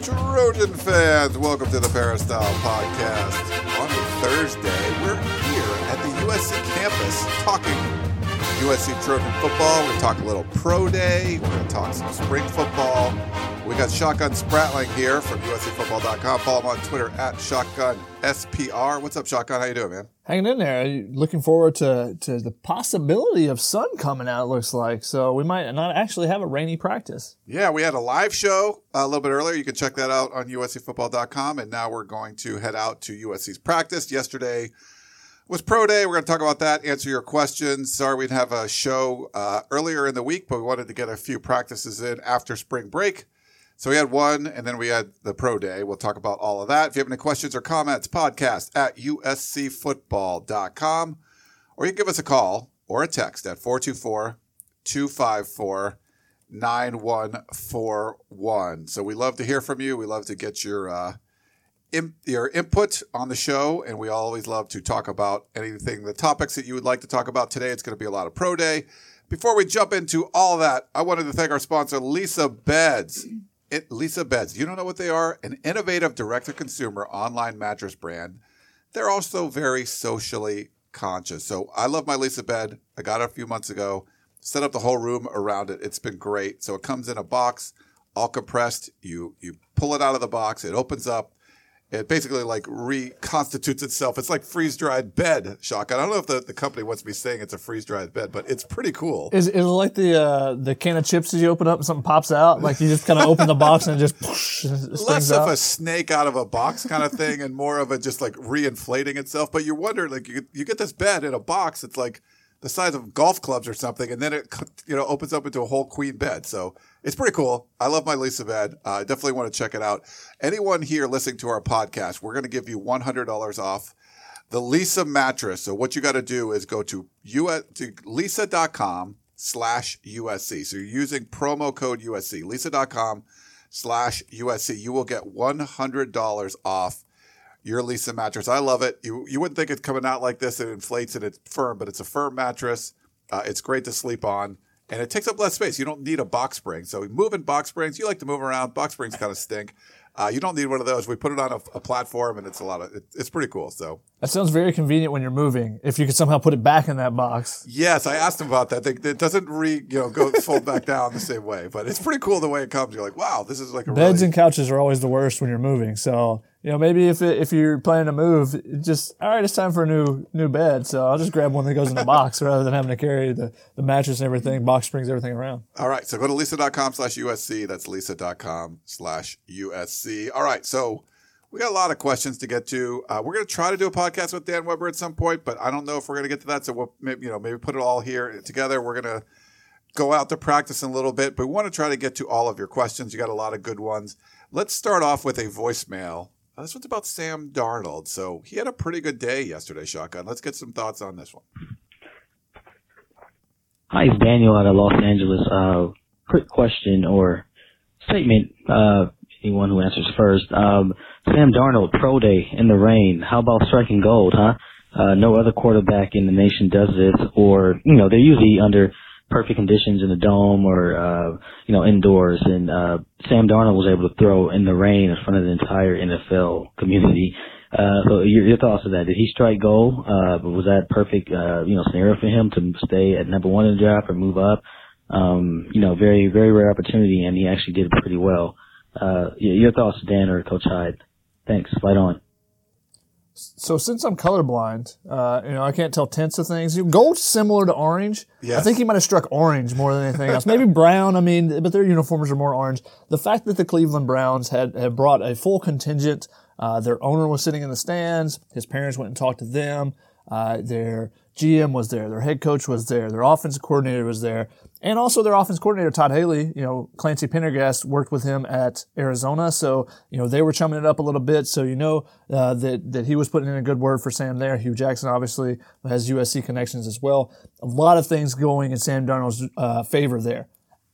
Trojan fans. Welcome to the Peristyle Podcast. On Thursday, we're here at the USC campus talking USC Trojan football. We talk a little pro day. We're going to talk some spring football. We got Shotgun Spratling here from USCFootball.com. Follow him on Twitter at Shotgun SPR. What's up, Shotgun? How you doing, man? hanging in there. Looking forward to, to the possibility of sun coming out, it looks like. So we might not actually have a rainy practice. Yeah, we had a live show a little bit earlier. You can check that out on USCFootball.com. And now we're going to head out to USC's practice. Yesterday was pro day. We're going to talk about that, answer your questions. Sorry we didn't have a show uh, earlier in the week, but we wanted to get a few practices in after spring break. So we had one, and then we had the pro day. We'll talk about all of that. If you have any questions or comments, podcast at uscfootball.com, or you can give us a call or a text at 424 254 9141. So we love to hear from you. We love to get your uh, in, your input on the show, and we always love to talk about anything, the topics that you would like to talk about today. It's going to be a lot of pro day. Before we jump into all that, I wanted to thank our sponsor, Leesa Beds. It, Leesa Beds, you don't know what they are? An innovative direct to consumer online mattress brand. They're also very socially conscious. So I love my Leesa bed. I got it a few months ago, set up the whole room around it. It's been great. So it comes in a box, all compressed. You you pull it out of the box, it opens up. It basically like reconstitutes itself. It's like freeze dried bed, shock. I don't know if the, the company wants me saying it's a freeze dried bed, but it's pretty cool. Is, is it like the uh, the can of chips that you open up and something pops out? Like you just kind of open the box and it just whoosh, it Less of out? a snake out of a box kind of thing, and more of a just like reinflating itself. But you wonder, like you you get this bed in a box. It's like the size of golf clubs or something, and then it you know opens up into a whole queen bed. So it's pretty cool. I love my Leesa bed. I uh, definitely want to check it out. Anyone here listening to our podcast, we're going to give you one hundred dollars off the Leesa mattress. So what you got to do is go to, US, to leesa.com slash USC. So you're using promo code USC, leesa.com slash USC. You will get $100 off your Leesa mattress. I love it. You, you wouldn't think it's coming out like this. It inflates and it's firm, but it's a firm mattress. Uh, it's great to sleep on and it takes up less space. You don't need a box spring. So moving box springs, you like to move around. Box springs kind of stink. Uh, you don't need one of those. We put it on a, a platform, and it's a lot of. It, it's pretty cool. So that sounds very convenient when you're moving. If you could somehow put it back in that box. Yes, I asked him about that. They, it doesn't re you know go fold back down the same way, but it's pretty cool the way it comes. You're like, wow, this is like a beds really... and couches are always the worst when you're moving. So you know, maybe if it, if you're planning to move, just all right, it's time for a new new bed. So I'll just grab one that goes in the box rather than having to carry the, the mattress and everything, box springs, everything around. All right, so go to leesa.com slash USC. That's leesa.com slash USC. All right, so we got a lot of questions to get to. Uh, we're going to try to do a podcast with Dan Weber at some point, but I don't know if we're going to get to that. So we'll maybe, you know maybe put it all here together. We're going to go out to practice in a little bit, but we want to try to get to all of your questions. You got a lot of good ones. Let's start off with a voicemail this one's about Sam Darnold. So he had a pretty good day yesterday, Shotgun. Let's get some thoughts on this one. Hi, it's Daniel out of Los Angeles. Uh, quick question or statement. Uh, anyone who answers first. Um, Sam Darnold, pro day in the rain. How about striking gold, huh? Uh, no other quarterback in the nation does this, or you know, they're usually under perfect conditions in the dome or uh you know indoors and uh Sam Darnold was able to throw in the rain in front of the entire NFL community. Uh so your, your thoughts on that. Did he strike gold? Uh was that perfect uh you know scenario for him to stay at number one in the draft or move up? Um, you know, very, very rare opportunity and he actually did pretty well. Uh your thoughts, Dan or Coach Hyde. Thanks. Fight on. So since I'm colorblind, uh, you know, I can't tell tints of things. Gold's similar to orange. Yes. I think he might have struck orange more than anything else. Maybe brown. I mean, but their uniforms are more orange. The fact that the Cleveland Browns had, had brought a full contingent, uh, their owner was sitting in the stands. His parents went and talked to them. Uh, their GM was there, their head coach was there, their offensive coordinator was there, and also their offense coordinator Todd Haley. You know, Clancy Pendergast worked with him at Arizona, so you know they were chumming it up a little bit. So you know uh, that that he was putting in a good word for Sam there. Hue Jackson obviously has USC connections as well. A lot of things going in Sam Darnold's uh, favor there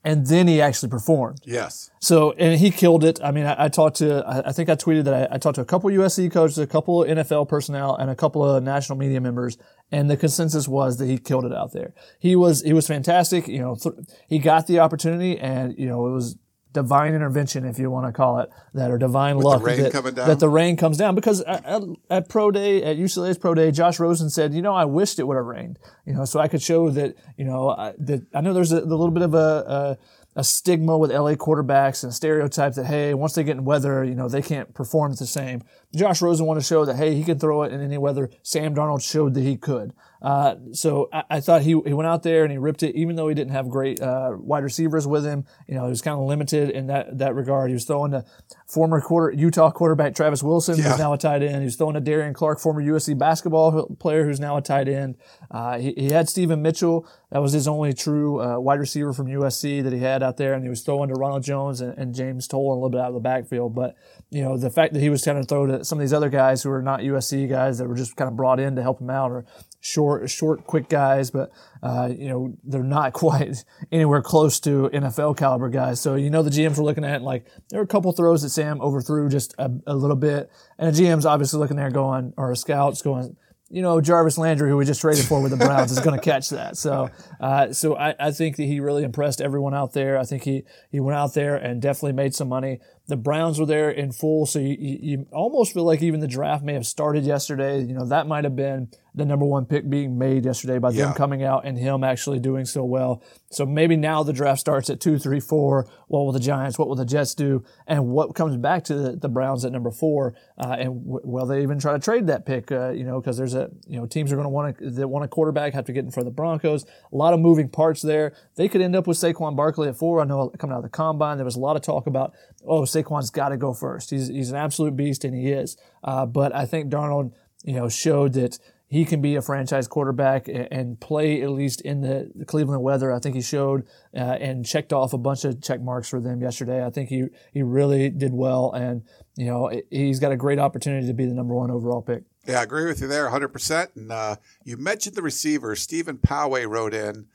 and then he actually performed. Yes. So, and he killed it. I mean, I, I talked to, I, I, think I tweeted that I, I, talked to a couple USC coaches, a couple of NFL personnel, and a couple of national media members, and the consensus was that he killed it out there. He was, he was fantastic. You know, th- he got the opportunity, and you know, it was divine intervention, if you want to call it that, or divine With luck the rain that, coming down? that the rain comes down. Because at, at, pro day, at UCLA's pro day, Josh Rosen said, you know, I wished it would have rained, you know, so I could show that, you know, I, that I know there's a, a little bit of a, a a stigma with LA quarterbacks and a stereotype that hey, once they get in weather, you know they can't perform the same. Josh Rosen wanted to show that hey, he can throw it in any weather. Sam Darnold showed that he could. Uh, so I, I, thought he he went out there and he ripped it, even though he didn't have great uh, wide receivers with him. You know, he was kind of limited in that that regard. He was throwing to former quarter Utah quarterback Travis Wilson, Yeah. who's now a tight end. He was throwing to Darion Clark, former USC basketball player, who's now a tight end. Uh, he, he had Stephen Mitchell. That was his only true uh, wide receiver from USC that he had out there, and he was throwing to Ronald Jones and, and James Toll a little bit out of the backfield. But you know, the fact that he was kind of throw to some of these other guys who are not USC guys that were just kind of brought in to help him out, or short, short, quick guys, but uh, you know they're not quite anywhere close to NFL caliber guys. So you know the GMs were looking at it like there were a couple throws that Sam overthrew just a, a little bit, and the GM's obviously looking there going, or a scouts going. You know Jarvis Landry, who we just traded for with the Browns, is going to catch that. So, uh, so I, I think that he really impressed everyone out there. I think he he went out there and definitely made some money. The Browns were there in full, so you, you, almost feel like even the draft may have started yesterday. You know that might have been the number one pick being made yesterday by Yeah. them coming out and him actually doing so well. So maybe now the draft starts at two, three, four. What will the Giants? What will the Jets do? And what comes back to the, the Browns at number four? Uh, and w- will they even try to trade that pick? Uh, you know, because there's a you know teams are going to want to that want a quarterback have to get in front of the Broncos. A lot of moving parts there. They could end up with Saquon Barkley at four. I know coming out of the combine there was a lot of talk about oh Saquon's got to go first. He's he's an absolute beast and he is. Uh, but I think Darnold you know showed that he can be a franchise quarterback and, and play at least in the, the Cleveland weather. I think he showed uh, and checked off a bunch of check marks for them yesterday. I think he he really did well, and you know he's got a great opportunity to be the number one overall pick. Yeah, I agree with you there 100%. And uh, you mentioned the receiver. Stephen Poway wrote in.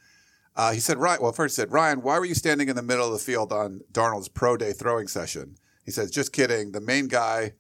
Uh, he said, Ryan, well, first he said, Ryan, why were you standing in the middle of the field on Darnold's pro day throwing session? He says, just kidding. The main guy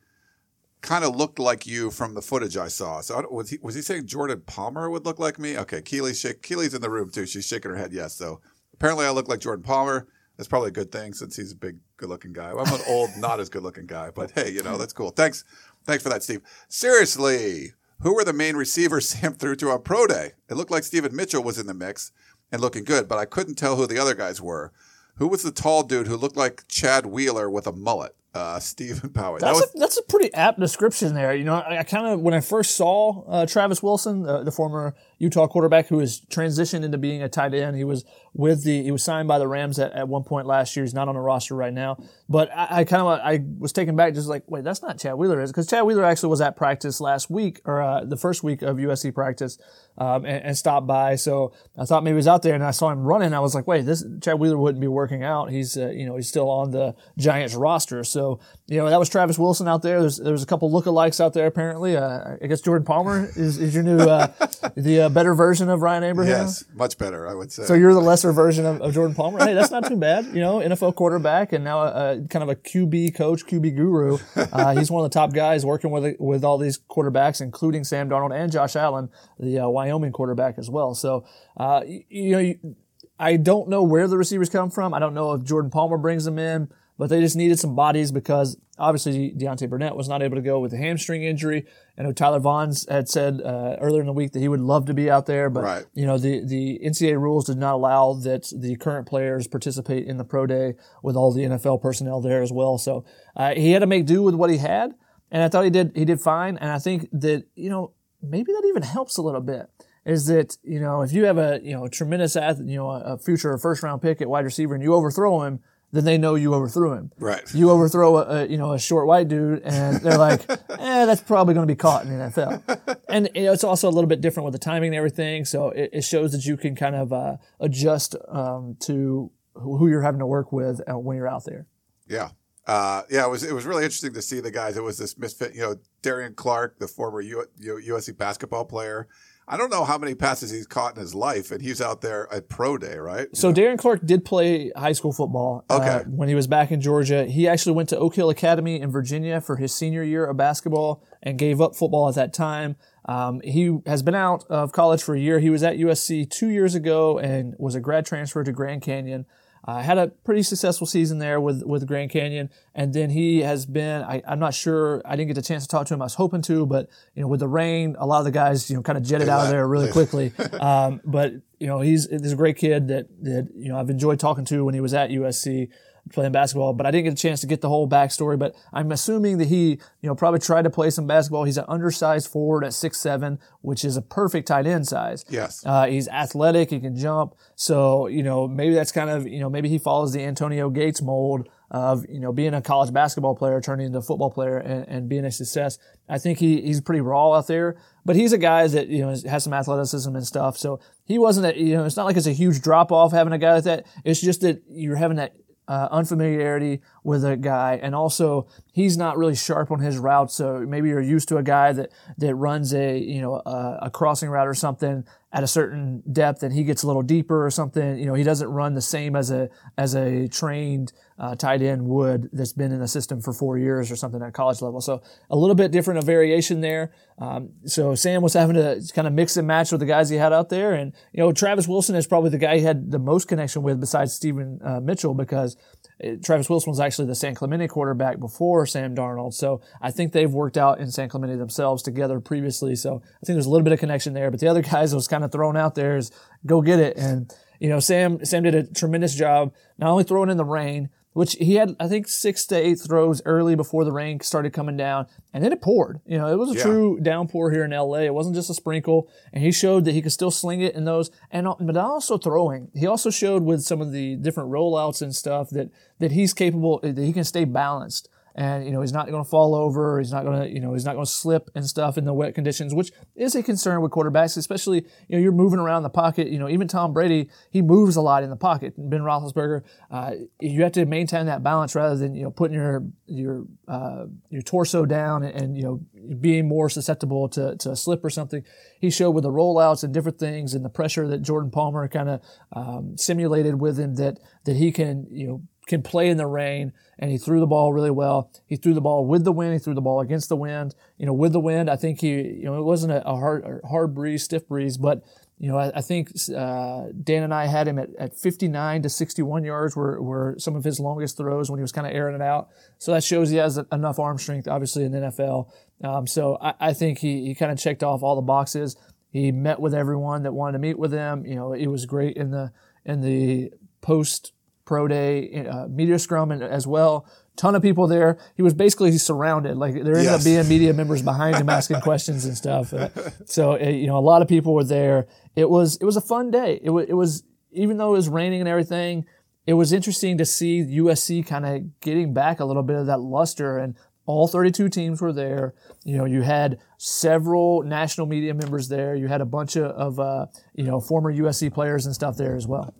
kind of looked like you from the footage I saw. So I was he, was he saying Jordan Palmer would look like me? Okay, Keely's, shake, Keely's in the room too. She's shaking her head yes. So apparently I look like Jordan Palmer. That's probably a good thing since he's a big, good-looking guy. I'm an old, not as good-looking guy, but hey, you know that's cool. Thanks, thanks for that, Steve. Seriously, who were the main receivers Sam threw to on pro day? It looked like Stephen Mitchell was in the mix and looking good, but I couldn't tell who the other guys were. Who was the tall dude who looked like Chad Wheeler with a mullet? Uh, Stephen. That That's was a, that's a pretty apt description there. You know, I, I kind of when I first saw uh, Travis Wilson, uh, the former Utah quarterback who has transitioned into being a tight end, he was with the he was signed by the Rams at, at one point last year. He's not on the roster right now, but I, I kind of I was taken back, just like wait, that's not Chad Wheeler, is because Chad Wheeler actually was at practice last week or uh, the first week of USC practice um, and, and stopped by. So I thought maybe he was out there, and I saw him running. I was like, wait, this Chad Wheeler wouldn't be working out. He's uh, you know he's still on the Giants roster. So you know that was Travis Wilson out there. There's there was a couple lookalikes out there apparently. Uh, I guess Jordan Palmer is, is your new uh, the uh, better version of Ryan Abraham. yes, much better, I would say. So you're the lesser version of, of Jordan Palmer. Hey, that's not too bad. You know, NFL quarterback and now a, a kind of a QB coach, QB guru. Uh, he's one of the top guys working with with all these quarterbacks, including Sam Darnold and Josh Allen, the uh, Wyoming quarterback as well. So uh, you, you know. You, I don't know where the receivers come from. I don't know if Jordan Palmer brings them in, but they just needed some bodies because obviously Deontay Burnett was not able to go with a hamstring injury. I know Tyler Vaughns had said uh, earlier in the week that he would love to be out there, but Right. you know the the NCAA rules did not allow that the current players participate in the pro day with all the NFL personnel there as well. So uh, he had to make do with what he had, and I thought he did he did fine. And I think that you know maybe that even helps a little bit. Is that you know if you have a you know a tremendous ath- you know a future first round pick at wide receiver and you overthrow him, then they know you overthrew him. Right. You overthrow a, a you know a short white dude and they're like, eh, that's probably going to be caught in the NFL. and you know, it's also a little bit different with the timing and everything. So it, it shows that you can kind of uh, adjust um, to who you're having to work with uh, when you're out there. Yeah. Uh, yeah, it was it was really interesting to see the guys. It was this misfit, you know, Darion Clark, the former U, U, USC basketball player. I don't know how many passes he's caught in his life, and he's out there at pro day, right? So Darren Clark did play high school football. uh, Okay. when he was back in Georgia, he actually went to Oak Hill Academy in Virginia for his senior year of basketball and gave up football at that time. Um, he has been out of college for a year. He was at USC two years ago and was a grad transfer to Grand Canyon. Uh, had a pretty successful season there with, with Grand Canyon, and then he has been. I, I'm not sure. I didn't get the chance to talk to him. I was hoping to, but you know, with the rain, a lot of the guys, you know, kind of jetted out of there really quickly. um, but you know, he's he's a great kid that that you know I've enjoyed talking to when he was at USC playing basketball. But I didn't get a chance to get the whole backstory. But I'm assuming that he you know probably tried to play some basketball. He's an undersized forward at six seven, which is a perfect tight end size. Yes. Uh, he's athletic. He can jump. So, you know, maybe that's kind of, you know, maybe he follows the Antonio Gates mold of, you know, being a college basketball player, turning into a football player and, and being a success. I think he, he's pretty raw out there, but he's a guy that, you know, has some athleticism and stuff. So he wasn't, a, you know, it's not like it's a huge drop off having a guy like that. It's just that you're having that uh, unfamiliarity with a guy, and also he's not really sharp on his route. So maybe you're used to a guy that that runs a you know a, a crossing route or something at a certain depth, and he gets a little deeper or something. You know, he doesn't run the same as a as a trained uh, tight end would that's been in the system for four years or something at college level. So a little bit different, a variation there. Um, so Sam was having to kind of mix and match with the guys he had out there, and you know Travis Wilson is probably the guy he had the most connection with besides Stephen uh, Mitchell because uh, Travis Wilson was actually the San Clemente quarterback before Sam Darnold. So I think they've worked out in San Clemente themselves together previously. So I think there's a little bit of connection there. But the other guys was kind of thrown out there is go get it. And, you know, Sam, Sam did a tremendous job, not only throwing in the rain, which he had, I think, six to eight throws early before the rain started coming down, and then it poured. You know, it was a Yeah. true downpour here in LA. It wasn't just a sprinkle, and he showed that he could still sling it in those, and but also throwing. He also showed with some of the different rollouts and stuff that that he's capable, that he can stay balanced. And you know he's not going to fall over. He's not going to you know he's not going to slip and stuff in the wet conditions, which is a concern with quarterbacks, especially you know you're moving around the pocket. You know even Tom Brady he moves a lot in the pocket. Ben Roethlisberger, uh, you have to maintain that balance rather than you know putting your your uh, your torso down and, and you know being more susceptible to, to a slip or something. He showed with the rollouts and different things and the pressure that Jordan Palmer kind of um, simulated with him that that he can you know can play in the rain and he threw the ball really well. He threw the ball with the wind. He threw the ball against the wind. You know, with the wind, I think he, you know, it wasn't a, hard, hard breeze, stiff breeze, but you know, I, I think uh, Dan and I had him at, at 59 to 61 yards were, were some of his longest throws when he was kind of airing it out. So that shows he has enough arm strength, obviously, in the NFL. Um, so I, I think he, he kind of checked off all the boxes. He met with everyone that wanted to meet with him. You know, it was great in the in the post pro day uh, media scrum and as well. Ton of people there. He was basically surrounded. Like there ended Yes. up being media members behind him asking questions and stuff. Uh, so uh, you know, a lot of people were there. It was it was a fun day. It was it was even though it was raining and everything. It was interesting to see USC kind of getting back a little bit of that luster and. All 32 teams were there. You know, you had several national media members there. You had a bunch of, of uh, you know, former USC players and stuff there as well.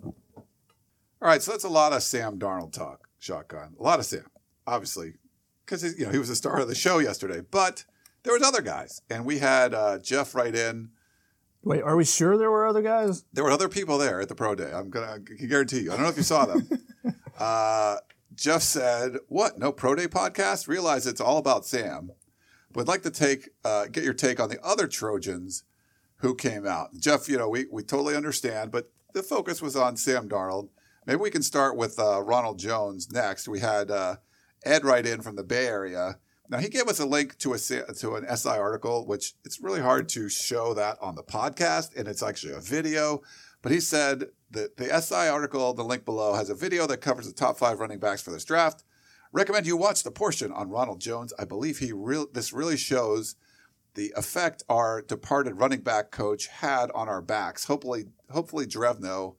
All right, so that's a lot of Sam Darnold talk, shotgun. A lot of Sam, obviously, because you know he was the star of the show yesterday. But there was other guys, and we had uh, Jeff write in. Wait, are we sure there were other guys? There were other people there at the pro day. I'm gonna I can guarantee you. I don't know if you saw them. uh, Jeff said, "What? No pro day podcast? Realize it's all about Sam. Would like to take uh, get your take on the other Trojans who came out. Jeff, you know we we totally understand, but the focus was on Sam Darnold. Maybe we can start with uh, Ronald Jones next. We had uh, Ed write in from the Bay Area. Now he gave us a link to a to an SI article, which it's really hard to show that on the podcast, and it's actually a video. But he said that the SI article, the link below, has a video that covers the top five running backs for this draft. Recommend you watch the portion on Ronald Jones. I believe he real this really shows the effect our departed running back coach had on our backs. Hopefully, hopefully Drevno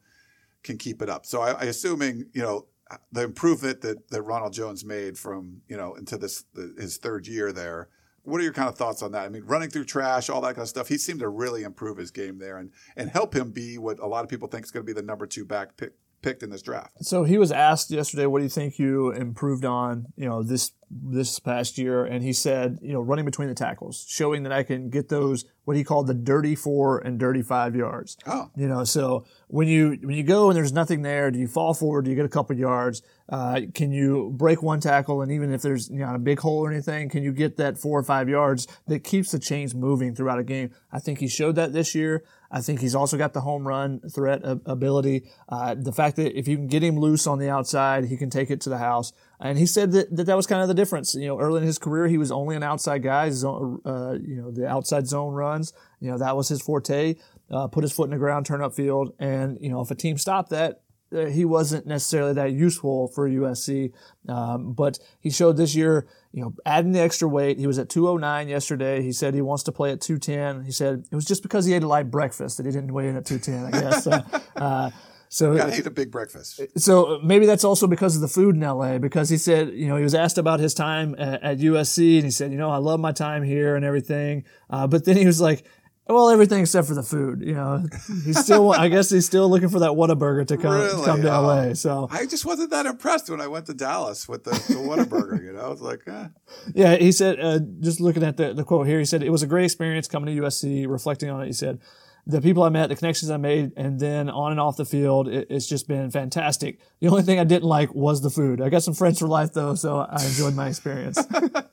can keep it up. So I, I assuming you know uh, the improvement that, that Ronald Jones made from you know into this the, his third year there what are your kind of thoughts on that? I mean, running through trash, all that kind of stuff. He seemed to really improve his game there and and help him be what a lot of people think is going to be the number two back pick, picked in this draft. So he was asked yesterday, "What do you think you improved on? You know this this past year?" And he said, "You know, running between the tackles, showing that I can get those what he called the dirty four and dirty five yards. Oh. You know, so when you when you go and there's nothing there, do you fall forward? Do you get a couple yards? Uh, can you break one tackle? And even if there's you know a big hole or anything, can you get that four or five yards that keeps the chains moving throughout a game? I think he showed that this year. I think he's also got the home run threat ability. Uh, the fact that if you can get him loose on the outside, he can take it to the house. And he said that, that that was kind of the difference. You know, early in his career, he was only an outside guy. Uh, you know, the outside zone runs. You know, that was his forte. Uh, put his foot in the ground, turn up field, and you know, if a team stopped that, he wasn't necessarily that useful for USC. Um, but he showed this year, you know, adding the extra weight. He was at 209 yesterday. He said he wants to play at 210. He said it was just because he ate a light breakfast that he didn't weigh in at 210. I guess. uh, so gotta eat a big breakfast. So maybe that's also because of the food in LA. Because he said, you know, he was asked about his time at, at USC, and he said, you know, I love my time here and everything. Uh, but then he was like, well, everything except for the food. You know, he's still. I guess he's still looking for that Whataburger to come really? come to LA. So I just wasn't that impressed when I went to Dallas with the, the Whataburger. you know, I was like, eh. yeah. He said, uh, just looking at the the quote here, he said it was a great experience coming to USC. Reflecting on it, he said the people I met, the connections I made, and then on and off the field, it, it's just been fantastic. The only thing I didn't like was the food. I got some friends for life though, so I enjoyed my experience.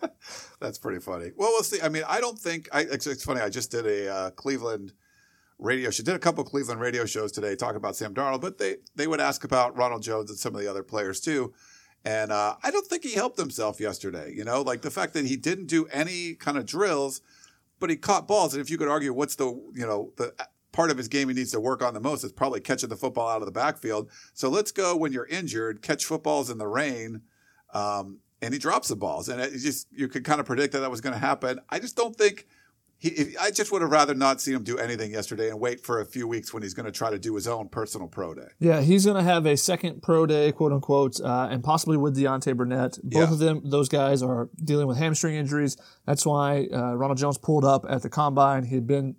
That's pretty funny. Well, we'll see. I mean, I don't think I, it's, it's funny. I just did a uh, Cleveland radio show. Did a couple Cleveland radio shows today talking about Sam Darnold, but they they would ask about Ronald Jones and some of the other players too. And uh, I don't think he helped himself yesterday. You know, like the fact that he didn't do any kind of drills but he caught balls. And if you could argue what's the you know the part of his game he needs to work on the most is probably catching the football out of the backfield. So let's go when you're injured, catch footballs in the rain. Um, and he drops the balls, and it just you could kind of predict that that was going to happen. I just don't think he. I just would have rather not seen him do anything yesterday and wait for a few weeks when he's going to try to do his own personal pro day. Yeah, he's going to have a second pro day, quote unquote, uh, and possibly with Deontay Burnett. Both yeah. of them, those guys, are dealing with hamstring injuries. That's why uh, Ronald Jones pulled up at the combine. He had been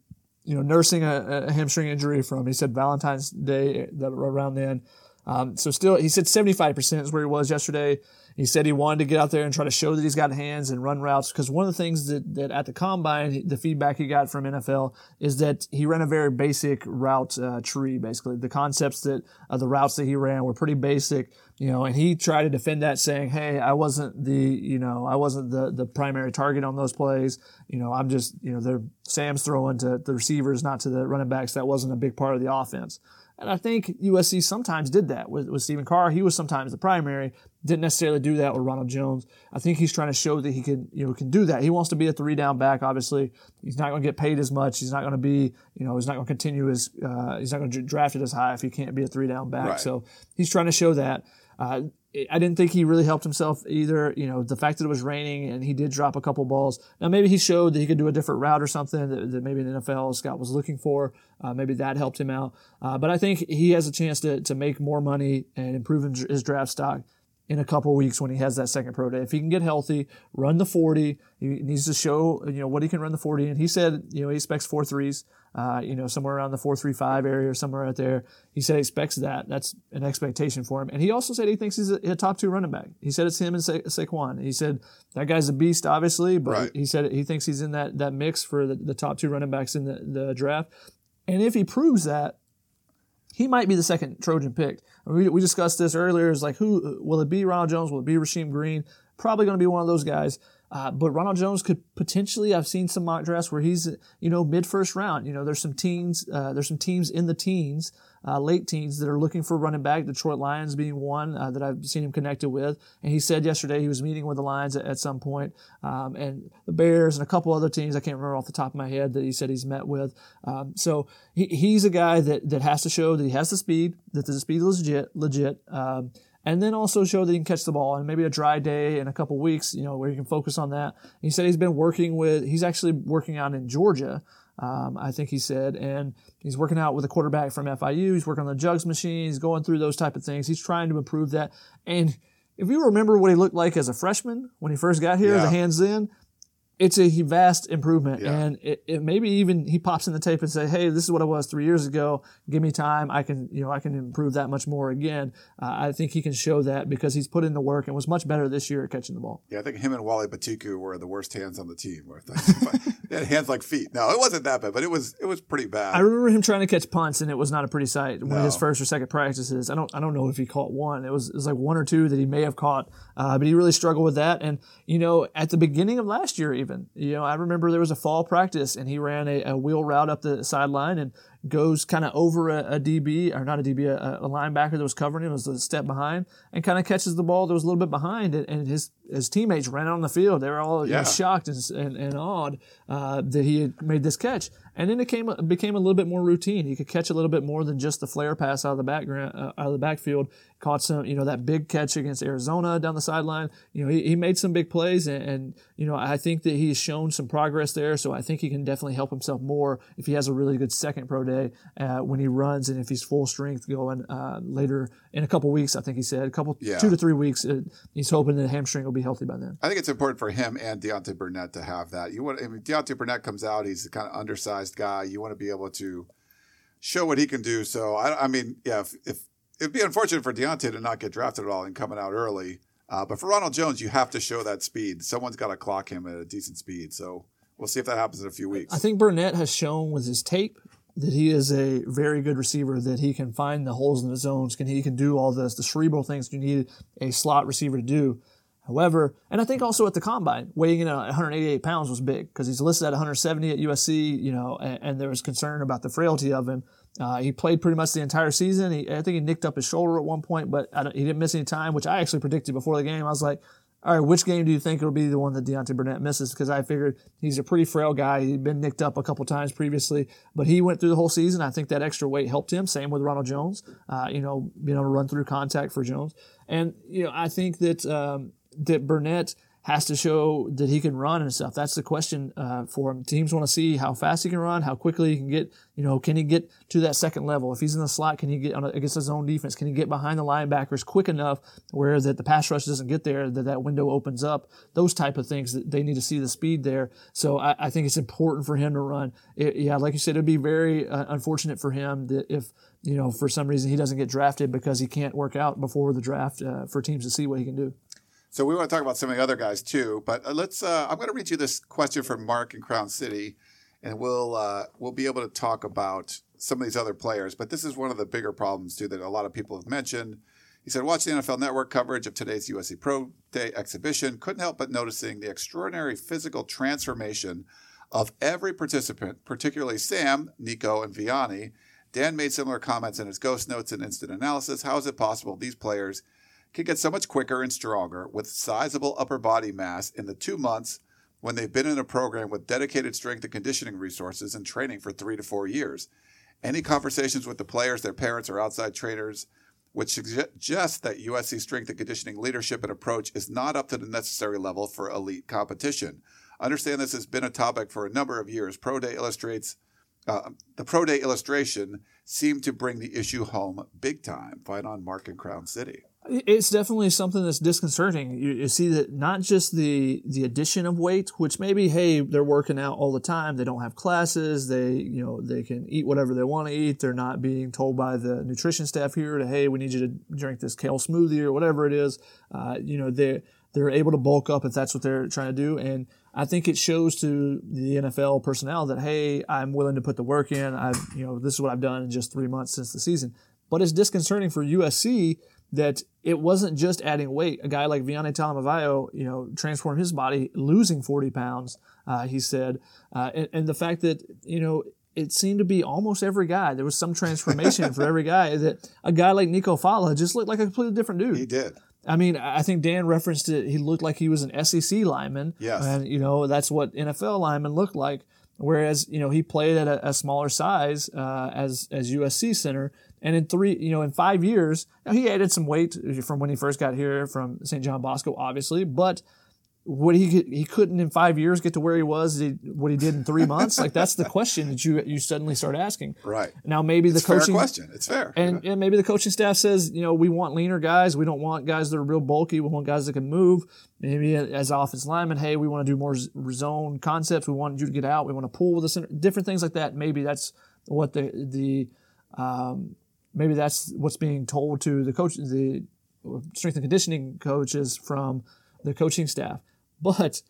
you know, nursing a, a, hamstring injury from, he said Valentine's Day that around then. Um, so still, he said 75% is where he was yesterday. He said he wanted to get out there and try to show that he's got hands and run routes because one of the things that, that at the combine, the feedback he got from NFL is that he ran a very basic route uh, tree, basically. The concepts that uh, the routes that he ran were pretty basic, you know, and he tried to defend that saying, Hey, I wasn't the, you know, I wasn't the, the primary target on those plays. You know, I'm just, you know, they're Sam's throwing to the receivers, not to the running backs. That wasn't a big part of the offense. And I think USC sometimes did that with, with Stephen Carr. He was sometimes the primary, didn't necessarily do that with Ronald Jones. I think he's trying to show that he can, you know, can do that. He wants to be a three down back. Obviously, he's not going to get paid as much. He's not going to be, you know, he's not going to continue his, uh, he's not going to draft it as high if he can't be a three down back. Right. So he's trying to show that. Uh, I didn't think he really helped himself either. You know, the fact that it was raining and he did drop a couple balls. Now, maybe he showed that he could do a different route or something that, that maybe the NFL Scott was looking for. Uh, maybe that helped him out. Uh, but I think he has a chance to, to make more money and improve his draft stock in a couple weeks when he has that second pro day. If he can get healthy, run the 40, he needs to show, you know, what he can run the 40. And he said, you know, he expects four threes, uh, you know, somewhere around the 435 area or somewhere out there. He said he expects that. That's an expectation for him. And he also said he thinks he's a, a top two running back. He said it's him and Sa- Saquon. He said that guy's a beast, obviously, but right. he said he thinks he's in that, that mix for the, the top two running backs in the, the draft. And if he proves that, he might be the second Trojan pick. We, we discussed this earlier. Is like, who will it be? Ronald Jones? Will it be Rasheem Green? Probably going to be one of those guys. Uh, but Ronald Jones could potentially. I've seen some mock drafts where he's, you know, mid first round. You know, there's some teams. Uh, there's some teams in the teens uh, late teens that are looking for running back. Detroit Lions being one uh, that I've seen him connected with. And he said yesterday he was meeting with the Lions at, at some point, um, and the Bears and a couple other teams. I can't remember off the top of my head that he said he's met with. Um, so he, he's a guy that that has to show that he has the speed, that the speed is legit, legit. Um, and then also show that he can catch the ball and maybe a dry day in a couple weeks, you know, where he can focus on that. He said he's been working with, he's actually working out in Georgia um, I think he said, and he's working out with a quarterback from FIU. He's working on the jugs machine. He's going through those type of things. He's trying to improve that. And if you remember what he looked like as a freshman when he first got here, yeah. the hands in, it's a vast improvement, Yeah. and it, it maybe even he pops in the tape and say, "Hey, this is what I was three years ago. Give me time. I can, you know, I can improve that much more again." Uh, I think he can show that because he's put in the work and was much better this year at catching the ball. Yeah, I think him and Wally Batiku were the worst hands on the team. They had hands like feet. No, it wasn't that bad, but it was it was pretty bad. I remember him trying to catch punts, and it was not a pretty sight. One of his first or second practices. I don't, I don't know if he caught one. It was, it was like one or two that he may have caught, uh, but he really struggled with that. And you know, at the beginning of last year, even, you know, I remember there was a fall practice, and he ran a, a wheel route up the sideline and goes kind of over a, a DB or not a DB, a, a linebacker that was covering him, was a step behind, and kind of catches the ball that was a little bit behind, and, and his his teammates ran out on the field. They were all you know, Yeah. shocked and, and, and awed uh, that he had made this catch. And then it came became a little bit more routine. He could catch a little bit more than just the flare pass out of the background, uh, out of the backfield. Caught some, you know, that big catch against Arizona down the sideline. You know, he, he made some big plays, and, and you know, I think that he's shown some progress there. So I think he can definitely help himself more if he has a really good second pro day uh, when he runs, and if he's full strength going uh, later in a couple weeks. I think he said a couple, Yeah. two to three weeks. Uh, he's hoping that the hamstring will be healthy by then. I think it's important for him and Deontay Burnett to have that. You want, I mean, Deontay Burnett comes out; he's kind of undersized guy. You want to be able to show what he can do. So, I, I mean, yeah, if, if it'd be unfortunate for Deontay to not get drafted at all and coming out early, uh, but for Ronald Jones, you have to show that speed. Someone's got to clock him at a decent speed. So, we'll see if that happens in a few weeks. I think Burnett has shown with his tape that he is a very good receiver, that he can find the holes in the zones, can he can do all this, the cerebral things you need a slot receiver to do. However, and I think also at the combine, weighing in at 188 pounds was big because he's listed at 170 at USC, you know, and, and there was concern about the frailty of him. Uh, he played pretty much the entire season. He, I think he nicked up his shoulder at one point, but he didn't miss any time, which I actually predicted before the game. I was like, all right, which game do you think will be the one that Deontay Burnett misses? Because I figured he's a pretty frail guy. He'd been nicked up a couple times previously, but he went through the whole season. I think that extra weight helped him. Same with Ronald Jones. Uh, you know, being able to run through contact for Jones, and you know, I think that um, that Burnett has to show that he can run and stuff. That's the question uh, for him. Teams want to see how fast he can run, how quickly he can get. You know, can he get to that second level? If he's in the slot, can he get on a, against his own defense? Can he get behind the linebackers quick enough where that the pass rush doesn't get there, that that window opens up? Those type of things that they need to see the speed there. So I, I think it's important for him to run. It, yeah, like you said, it'd be very uh, unfortunate for him that if you know for some reason he doesn't get drafted because he can't work out before the draft uh, for teams to see what he can do. So we want to talk about some of the other guys too, but uh, let's. Uh, I'm going to read you this question from Mark in Crown City, and we'll uh, we'll be able to talk about some of these other players. But this is one of the bigger problems too that a lot of people have mentioned. He said, "Watch the NFL Network coverage of today's USC Pro Day exhibition. Couldn't help but noticing the extraordinary physical transformation of every participant, particularly Sam, Nico, and Vianney." Dan made similar comments in his ghost notes and instant analysis. How is it possible these players can get so much quicker and stronger with sizable upper body mass in the two months when they've been in a program with dedicated strength and conditioning resources and training for three to four years. Any conversations with the players, their parents, or outside trainers which suggest that USC strength and conditioning leadership and approach is not up to the necessary level for elite competition. Understand this has been a topic for a number of years. Pro Day illustrates uh, the Pro Day illustration seemed to bring the issue home big time. Find on Mark and Crown City. It's definitely something that's disconcerting. You, you see that not just the the addition of weight, which maybe hey they're working out all the time, they don't have classes, they you know they can eat whatever they want to eat, they're not being told by the nutrition staff here to hey we need you to drink this kale smoothie or whatever it is. Uh, you know they they're able to bulk up if that's what they're trying to do, and I think it shows to the NFL personnel that hey I'm willing to put the work in. I have you know this is what I've done in just three months since the season. But it's disconcerting for USC that it wasn't just adding weight. A guy like Vianney Talamaivao, you know, transformed his body, losing 40 pounds, uh, he said. Uh, and, and the fact that, you know, it seemed to be almost every guy. There was some transformation for every guy that a guy like Nico Fala just looked like a completely different dude. He did. I mean, I think Dan referenced it. He looked like he was an SEC lineman. Yes. And, you know, that's what NFL linemen look like. Whereas, you know, he played at a, a smaller size uh, as as USC center. And in three, you know, in five years, now he added some weight from when he first got here from St. John Bosco, obviously. But what he he couldn't in five years get to where he was, he- what he did in three months. Like that's the question that you you suddenly start asking. Right. Now maybe the It's fair coaching question. It's fair. and, and maybe the coaching staff says, you know, we want leaner guys. We don't want guys that are real bulky. We want guys that can move. Maybe as offense lineman, hey, we want to do more zone concepts. We want you to get out. We want to pull with the center. Different things like that. Maybe that's what the the um, maybe that's what's being told to the coach, the strength and conditioning coaches from the coaching staff. But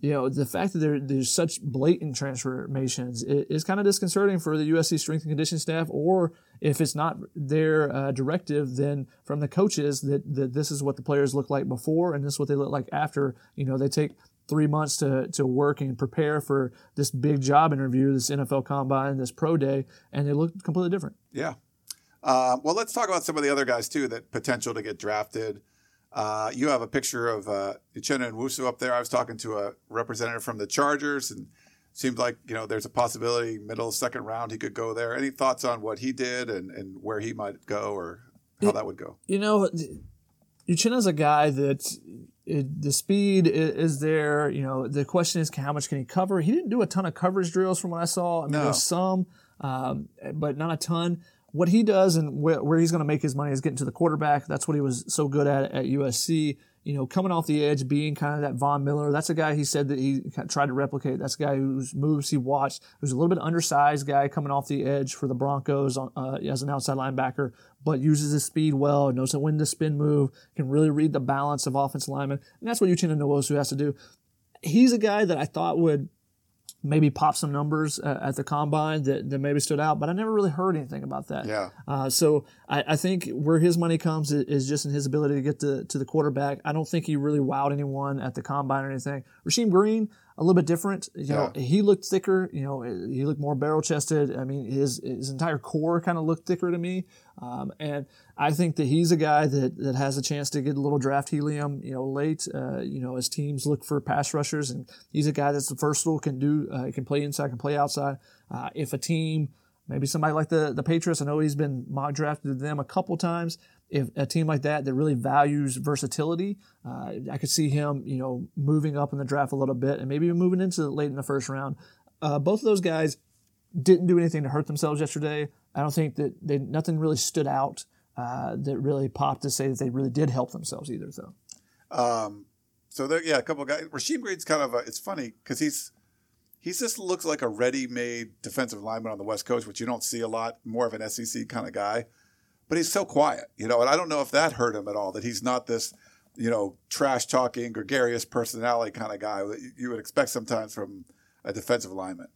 you know, the fact that there, there's such blatant transformations is, is kind of disconcerting for the USC strength and conditioning staff, or if it's not their uh, directive, then from the coaches that, that this is what the players look like before and this is what they look like after. You know, they take three months to, to work and prepare for this big job interview, this NFL combine, this pro day, and they look completely different. Yeah. Uh, well, let's talk about some of the other guys too that potential to get drafted. Uh, you have a picture of uh, Uchenna Nwosu up there. I was talking to a representative from the Chargers, and seemed like you know there's a possibility middle second round he could go there. Any thoughts on what he did and, and where he might go or how that would go? You know, Uchenna's a guy that it, the speed is there. You know, the question is how much can he cover? He didn't do a ton of coverage drills from what I saw. I mean, No. there's some, um, but not a ton. What he does and where, where he's going to make his money is getting to the quarterback. That's what he was so good at at USC. You know, coming off the edge, being kind of that Von Miller. That's a guy he said that he tried to replicate. That's a guy whose moves he watched. Who's a little bit undersized guy coming off the edge for the Broncos on, uh, as an outside linebacker, but uses his speed well, knows when to spin move, can really read the balance of offensive linemen. And that's what Uchenna Nwosu has to do. He's a guy that I thought would maybe pop some numbers uh, at the combine that, that maybe stood out, but I never really heard anything about that. Yeah. Uh, so I, I think where his money comes is, just in his ability to get to, to the quarterback. I don't think he really wowed anyone at the combine or anything. Rasheem Green, a little bit different. You know, he looked thicker. You know, he looked more barrel chested. I mean, his his entire core kind of looked thicker to me. Um, and I think that he's a guy that, that has a chance to get a little draft helium, you know, late, uh, you know, as teams look for pass rushers. And he's a guy that's versatile, can do, uh, can play inside, can play outside. Uh, if a team, maybe somebody like the, the Patriots, I know he's been mock drafted to them a couple times. If a team like that that really values versatility, uh, I could see him, you know, moving up in the draft a little bit and maybe even moving into late in the first round. Uh, both of those guys didn't do anything to hurt themselves yesterday. I don't think that they nothing really stood out uh, that really popped to say that they really did help themselves either. Though. Um, so there, yeah, a couple of guys. Rasheem Green's kind of a, it's funny because he's he's just looks like a ready-made defensive lineman on the West Coast, which you don't see a lot. More of an SEC kind of guy, but he's so quiet, you know. And I don't know if that hurt him at all. That he's not this, you know, trash talking, gregarious personality kind of guy that you would expect sometimes from a defensive lineman.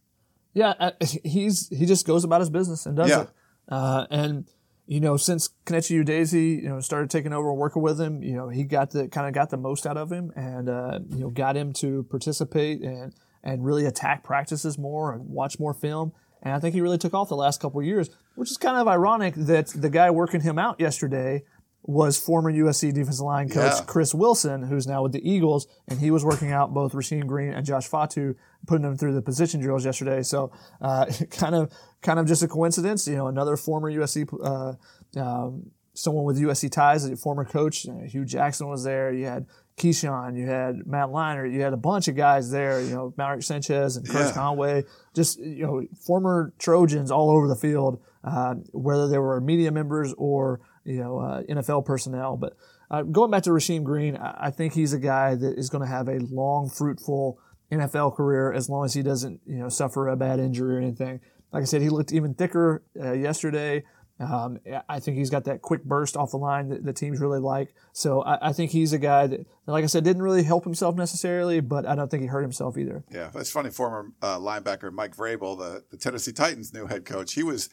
Yeah, uh, he's he just goes about his business and does Yeah. it. Uh, and you know, since Kenechi Udeze, you know, started taking over and working with him, you know, he got the kind of got the most out of him, and uh, you know, got him to participate and and really attack practices more and watch more film. And I think he really took off the last couple of years, which is kind of ironic that the guy working him out yesterday was former USC defensive line coach Yeah. Chris Wilson, who's now with the Eagles, and he was working out both Rasheem Green and Josh Fatu, putting them through the position drills yesterday. So, uh, kind of, kind of just a coincidence. You know, another former USC, uh, um, someone with USC ties, a former coach, uh, Hue Jackson was there. You had Keyshawn, you had Matt Leinart, you had a bunch of guys there. You know, Mark Sanchez and Chris Yeah. Conway, just you know, former Trojans all over the field, uh, whether they were media members or you know uh, NFL personnel. But uh, going back to Rasheem Green, I, think he's a guy that is going to have a long, fruitful NFL career as long as he doesn't you know suffer a bad injury or anything. Like I said, he looked even thicker uh, yesterday. Um, I think he's got that quick burst off the line that the teams really like. So I, I think he's a guy that, like I said, didn't really help himself necessarily, but I don't think he hurt himself either. Yeah, it's funny. Former uh, linebacker Mike Vrabel, the, the Tennessee Titans' new head coach, he was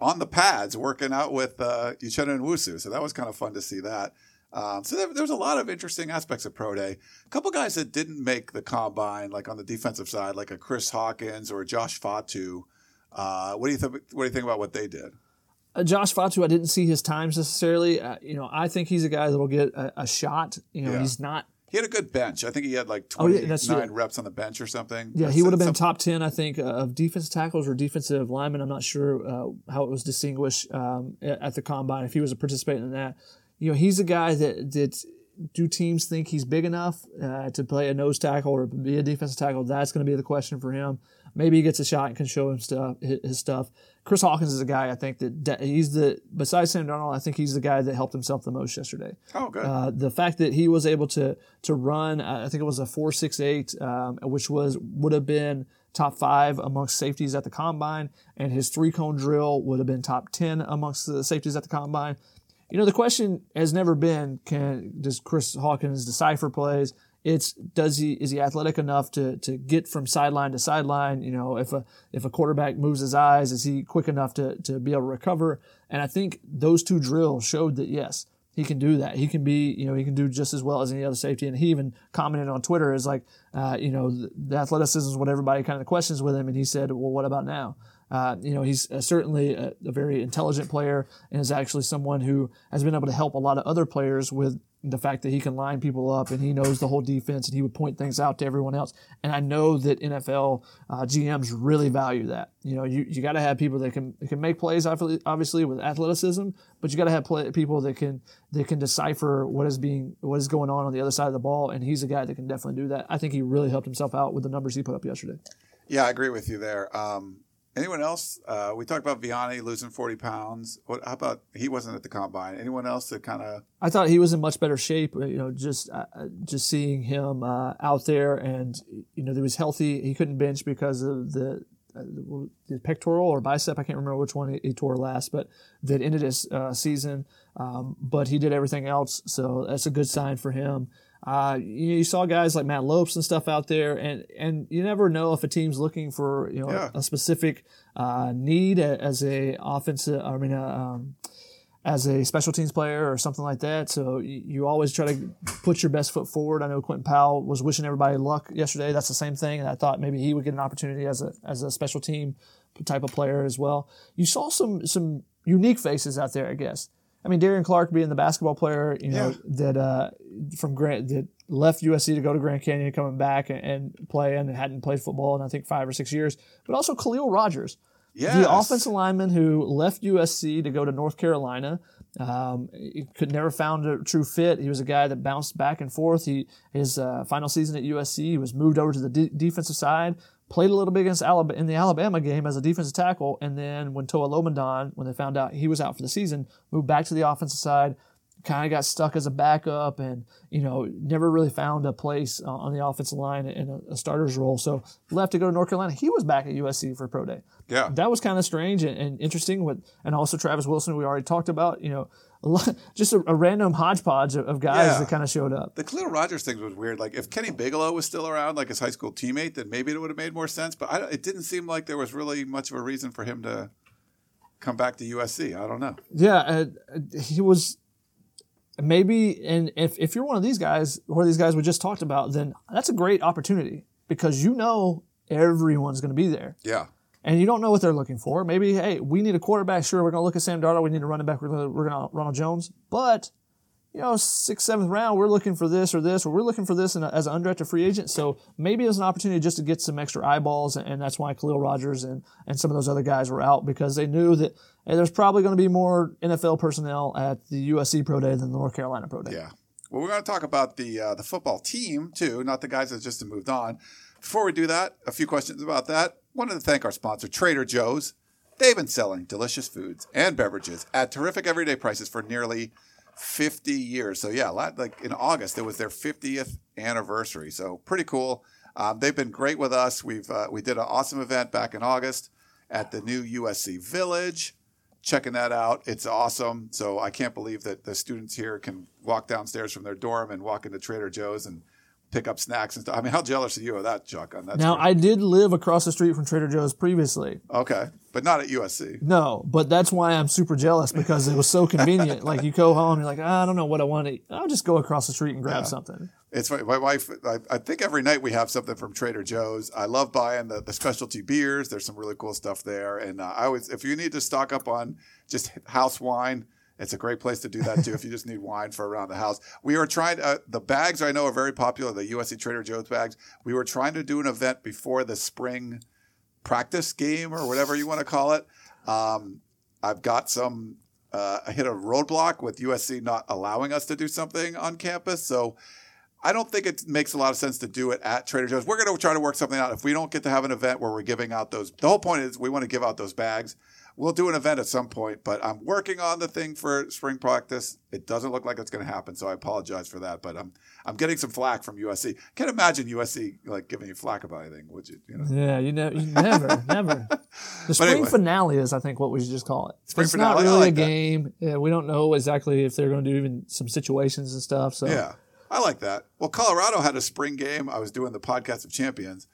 on the pads working out with uh, Uchenna Nwosu, so that was kind of fun to see that. Um, so there, there was a lot of interesting aspects of pro day. A couple guys that didn't make the combine, like on the defensive side, like a Chris Hawkins or a Josh Fatu. Uh, what do you think? What do you think about what they did? Uh, Josh Fatu, I didn't see his times necessarily. Uh, you know, I think he's a guy that'll get a, a shot. You know, Yeah. he's not. He had a good bench. I think he had like Oh, twenty yeah, that's- nine yeah. reps on the bench or something. Yeah, That's- he would have been top ten, I think, uh, of defensive tackles or defensive linemen. I'm not sure uh, how it was distinguished um, at at the combine if he was a participant in that. You know, he's a guy that that do teams think he's big enough uh, to play a nose tackle or be a defensive tackle? That's going to be the question for him. Maybe he gets a shot and can show him stuff, his stuff. Chris Hawkins is a guy I think that he's the besides Sam Darnold, I think he's the guy that helped himself the most yesterday. Oh, good. Uh, the fact that he was able to to run, I think it was a four six eight, um, which was would have been top five amongst safeties at the combine, and his three cone drill would have been top ten amongst the safeties at the combine. You know, the question has never been can does Chris Hawkins decipher plays? It's does he is he athletic enough to to get from sideline to sideline? You know, if a if a quarterback moves his eyes, is he quick enough to to be able to recover? And I think those two drills showed that yes, he can do that. He can be, you know, he can do just as well as any other safety. And he even commented on Twitter is like, uh, you know, the, athleticism is what everybody kind of questions with him. And he said, well, what about now? Uh, you know, he's uh, certainly a, a, very intelligent player and is actually someone who has been able to help a lot of other players with the fact that he can line people up and he knows the whole defense and he would point things out to everyone else. And I know that NFL uh, GMs really value that. You know, you, you got to have people that can can make plays obviously with athleticism, but you got to have play, people that can that can decipher what is being what is going on on the other side of the ball. And he's a guy that can definitely do that. I think he really helped himself out with the numbers he put up yesterday. Yeah, I agree with you there. Um, Anyone else? Uh, we talked about Viane losing 40 pounds. What, how about he wasn't at the combine? Anyone else that kind of? I thought he was in much better shape. You know, just uh, just seeing him uh, out there, and you know, he was healthy. He couldn't bench because of the uh, the pectoral or bicep. I can't remember which one he, tore last, but that ended his uh, season. Um, but he did everything else, so that's a good sign for him. Uh, you, you, saw guys like Matt Lopes and stuff out there, and and you never know if a team's looking for you know yeah. a, a, specific uh, need as a offensive. I mean, uh, um, as a special teams player or something like that. So you, you, always try to put your best foot forward. I know Quinton Powell was wishing everybody luck yesterday. That's the same thing, and I thought maybe he would get an opportunity as a as a special team type of player as well. You saw some some unique faces out there, I guess. I mean, Darion Clark being the basketball player, you know, yeah. that uh, from Grant that left USC to go to Grand Canyon, coming back and, and play, and hadn't played football in I think five or six years. But also Khaliel Rodgers, yes. the offensive lineman who left USC to go to North Carolina. Um, he could never found a true fit. He was a guy that bounced back and forth. He his uh, final season at USC, he was moved over to the de- defensive side, played a little bit against Alabama in the Alabama game as a defensive tackle, and then when Toa Lobendahn, when they found out he was out for the season, moved back to the offensive side, kind of got stuck as a backup, and you know never really found a place uh, on the offensive line in a, a starter's role. So left to go to North Carolina. He was back at USC for pro day. Yeah, that was kind of strange and, and interesting. With and also Travis Wilson, we already talked about. You know just a, a, random hodgepodge of, of guys yeah. that kind of showed up. The Khaliel Rodgers thing was weird. Like if Kenny Bigelow was still around, like his high school teammate, then maybe it would have made more sense. But I, it didn't seem like there was really much of a reason for him to come back to USC. I don't know. Yeah, uh, he was maybe. And if if you're one of these guys, or these guys we just talked about, then that's a great opportunity because you know everyone's going to be there. Yeah and you don't know what they're looking for. Maybe, hey, we need a quarterback. Sure, we're going to look at Sam Darnold. We need a running back. We're going to, Ronald Jones. But, you know, sixth, seventh round, we're looking for this or this, or we're looking for this a, as an undrafted free agent. So maybe was an opportunity just to get some extra eyeballs. And that's why Khaliel Rodgers and, and some of those other guys were out because they knew that hey, there's probably going to be more NFL personnel at the USC Pro Day than the North Carolina Pro Day. Yeah. Well, we're going to talk about the uh, the football team too, not the guys that just moved on. Before we do that, a few questions about that wanted to thank our sponsor, Trader Joe's. They've been selling delicious foods and beverages at terrific everyday prices for nearly 50 years. So yeah, lot, like in August, it was their 50th anniversary. So pretty cool. Um, they've been great with us. We've uh, we did an awesome event back in August at the new USC Village. Checking that out, it's awesome. So I can't believe that the students here can walk downstairs from their dorm and walk into Trader Joe's and pick up snacks and stuff. I mean, how jealous are you of that, Chuck? On that. Now, I did live across the street from Trader Joe's previously. Okay, but not at USC. No, but that's why I'm super jealous because it was so convenient. like you go home, you're like, ah, I don't know what I want to eat. I'll just go across the street and grab yeah. something. It's funny. My wife, I, I, think every night we have something from Trader Joe's. I love buying the, the specialty beers. There's some really cool stuff there. And uh, I always, if you need to stock up on just house wine, it's a great place to do that too if you just need wine for around the house. We are trying uh, the bags I know are very popular, the USC Trader Joe's bags. We were trying to do an event before the spring practice game or whatever you want to call it. Um, I've got some uh, hit a roadblock with USC not allowing us to do something on campus. So I don't think it makes a lot of sense to do it at Trader Joe's. We're going to try to work something out. If we don't get to have an event where we're giving out those, the whole point is we want to give out those bags. We'll do an event at some point, but I'm working on the thing for spring practice. It doesn't look like it's going to happen, so I apologize for that. But I'm I'm getting some flack from USC. Can't imagine USC like giving you flack about anything, would you? you know? Yeah, you know, you never, never. The spring anyway. finale is, I think, what we should just call it. Spring it's finale, not really like a that. game. Yeah, we don't know exactly if they're going to do even some situations and stuff. So Yeah, I like that. Well, Colorado had a spring game. I was doing the podcast of champions.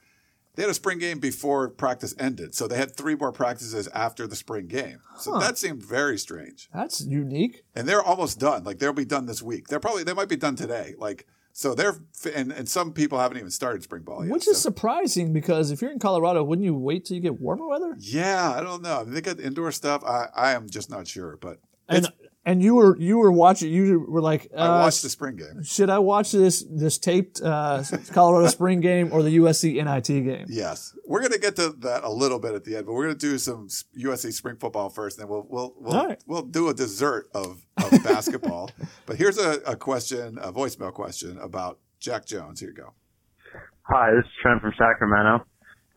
They had a spring game before practice ended, so they had three more practices after the spring game. So Huh. that seemed very strange. that's unique. And they're almost done. Like they'll be done this week. They're probably they might be done today. Like so they're and, and some people haven't even started spring ball yet. Which is so- surprising because if you're in Colorado, wouldn't you wait till you get warmer weather? yeah, I don't know. I mean, they got indoor stuff. I, I am just not sure, but And and you were you were watching. You were like, uh, I watched the spring game. should I watch this this taped uh, Colorado spring game or the USC NIT game? Yes, we're gonna get to that a little bit at the end, but we're gonna do some USC spring football first, and then we'll we'll we'll, All right. we'll do a dessert of, of basketball. but here's a, a question, a voicemail question about Jack Jones. Here you go. Hi, this is Trent from Sacramento.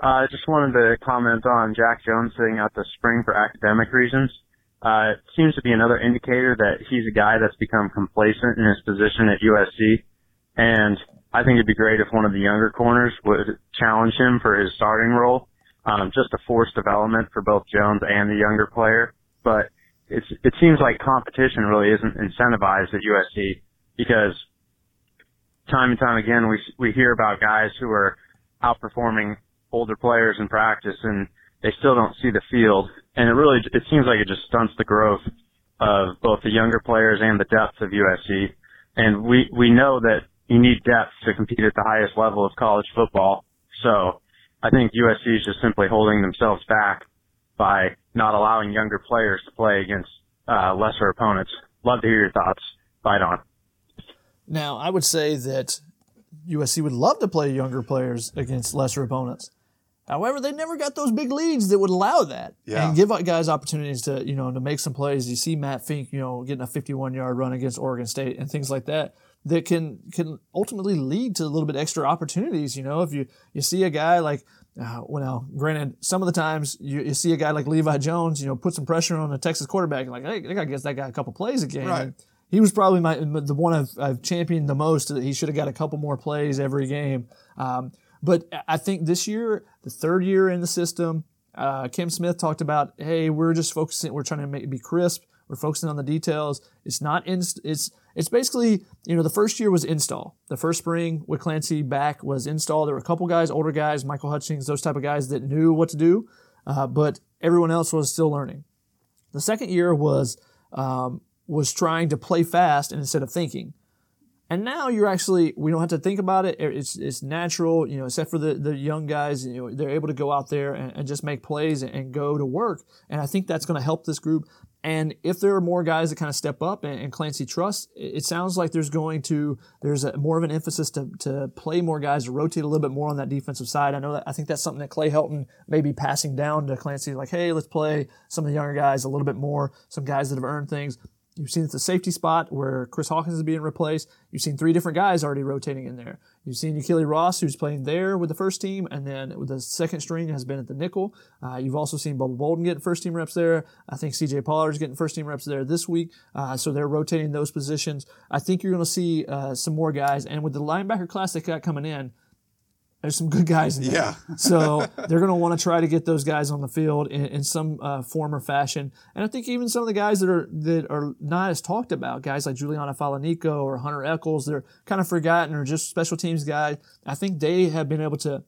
Uh, I just wanted to comment on Jack Jones sitting out the spring for academic reasons. Uh, it seems to be another indicator that he's a guy that's become complacent in his position at USC. And I think it'd be great if one of the younger corners would challenge him for his starting role. Um, just a forced development for both Jones and the younger player. But it's, it seems like competition really isn't incentivized at USC because time and time again we we hear about guys who are outperforming older players in practice and they still don't see the field and it really it seems like it just stunts the growth of both the younger players and the depth of USC and we we know that you need depth to compete at the highest level of college football. So I think USC is just simply holding themselves back by not allowing younger players to play against uh, lesser opponents. Love to hear your thoughts. Fight on. Now, I would say that USC would love to play younger players against lesser opponents. However, they never got those big leads that would allow that Yeah. and give guys opportunities to, you know, to make some plays. You see Matt Fink, you know, getting a 51 yard run against Oregon State and things like that that can can ultimately lead to a little bit extra opportunities. You know, if you you see a guy like, uh, well, granted, some of the times you, you see a guy like Levi Jones, you know, put some pressure on a Texas quarterback, and like, hey, I got to get that guy a couple plays a game. Right. And he was probably my the one I've, I've championed the most. That he should have got a couple more plays every game. Um, but I think this year, the third year in the system, uh, Cam Smith talked about, hey, we're just focusing, we're trying to make, be crisp. We're focusing on the details. It's not inst- it's it's basically you know the first year was install. The first spring with Clancy back was install. There were a couple guys, older guys, Michael Hutchings, those type of guys that knew what to do, uh, but everyone else was still learning. The second year was um, was trying to play fast and instead of thinking. And now you're actually we don't have to think about it. It's it's natural, you know, except for the, the young guys, you know, they're able to go out there and, and just make plays and, and go to work. And I think that's going to help this group. And if there are more guys that kind of step up and, and Clancy trusts, it, sounds like there's going to there's a, more of an emphasis to to play more guys, rotate a little bit more on that defensive side. I know that I think that's something that Clay Helton may be passing down to Clancy, like, hey, let's play some of the younger guys a little bit more, some guys that have earned things. You've seen at the safety spot where Chris Hawkins is being replaced. You've seen three different guys already rotating in there. You've seen Ykili Ross, who's playing there with the first team, and then with the second string has been at the nickel. Uh, you've also seen Bubba Bolden getting first team reps there. I think CJ Pollard's getting first team reps there this week. Uh, so they're rotating those positions. I think you're going to see uh, some more guys. And with the linebacker class they got coming in, there's some good guys in there. Yeah. so they're going to want to try to get those guys on the field in, in some uh, form or fashion. And I think even some of the guys that are that are not as talked about, guys like Juliano Falaniko or Hunter Echols, they're kind of forgotten or just special teams guys. I think they have been able to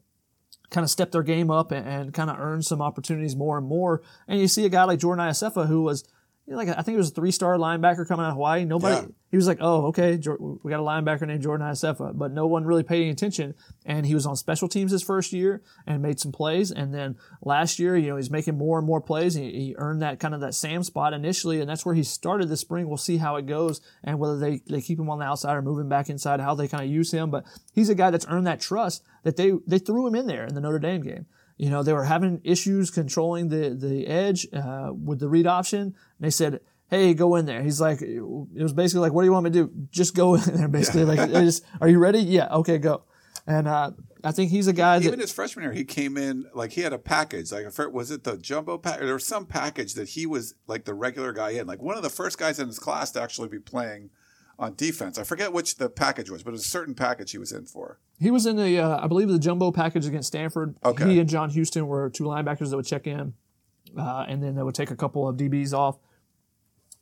kind of step their game up and, and kind of earn some opportunities more and more. And you see a guy like Jordan Iosefa who was you know, like I think it was a three-star linebacker coming out of Hawaii. Nobody, Yeah. he was like, "Oh, okay, we got a linebacker named Jordan Iosefa," but no one really paid any attention. And he was on special teams his first year and made some plays. And then last year, you know, he's making more and more plays. He, he earned that kind of that Sam spot initially, and that's where he started this spring. We'll see how it goes and whether they they keep him on the outside or move him back inside, how they kind of use him. But he's a guy that's earned that trust that they they threw him in there in the Notre Dame game. You know, they were having issues controlling the the edge uh, with the read option. And they said, hey, go in there. He's like, it was basically like, what do you want me to do? Just go in there, basically. Like, just, are you ready? Yeah, okay, go. And uh, I think he's a guy that Even his freshman year, he came in like he had a package. Like, was it the jumbo pack? There was some package that he was like the regular guy in. Like one of the first guys in his class to actually be playing on defense. I forget which the package was, but it was a certain package he was in for. He was in the, uh, I believe, the jumbo package against Stanford. Okay. He and John Houston were two linebackers that would check in, uh, and then they would take a couple of DBs off.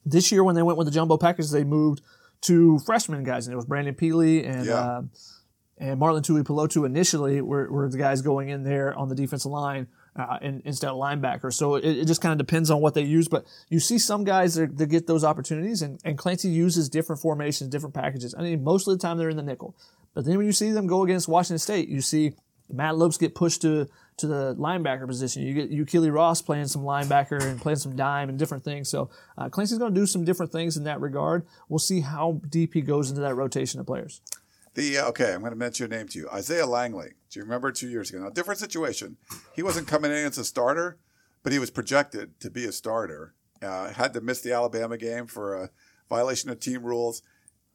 This year, when they went with the jumbo package, they moved to freshman guys, and it was Brandon Pili and Yeah. uh, and Marlon Tuipulotu initially were, were the guys going in there on the defensive line uh, in, instead of linebacker. So it, it just kind of depends on what they use. But you see some guys that, that get those opportunities, and, and Clancy uses different formations, different packages. I mean, most of the time they're in the nickel. But then when you see them go against Washington State, you see Matt Lopes get pushed to to the linebacker position. You get Ykili Ross playing some linebacker and playing some dime and different things. So uh, Clancy's going to do some different things in that regard. We'll see how deep he goes into that rotation of players. The uh, okay, I'm going to mention your name to you, Isaiah Langley. Do you remember two years ago? Now, different situation. He wasn't coming in as a starter, but he was projected to be a starter. Uh, had to miss the Alabama game for a violation of team rules.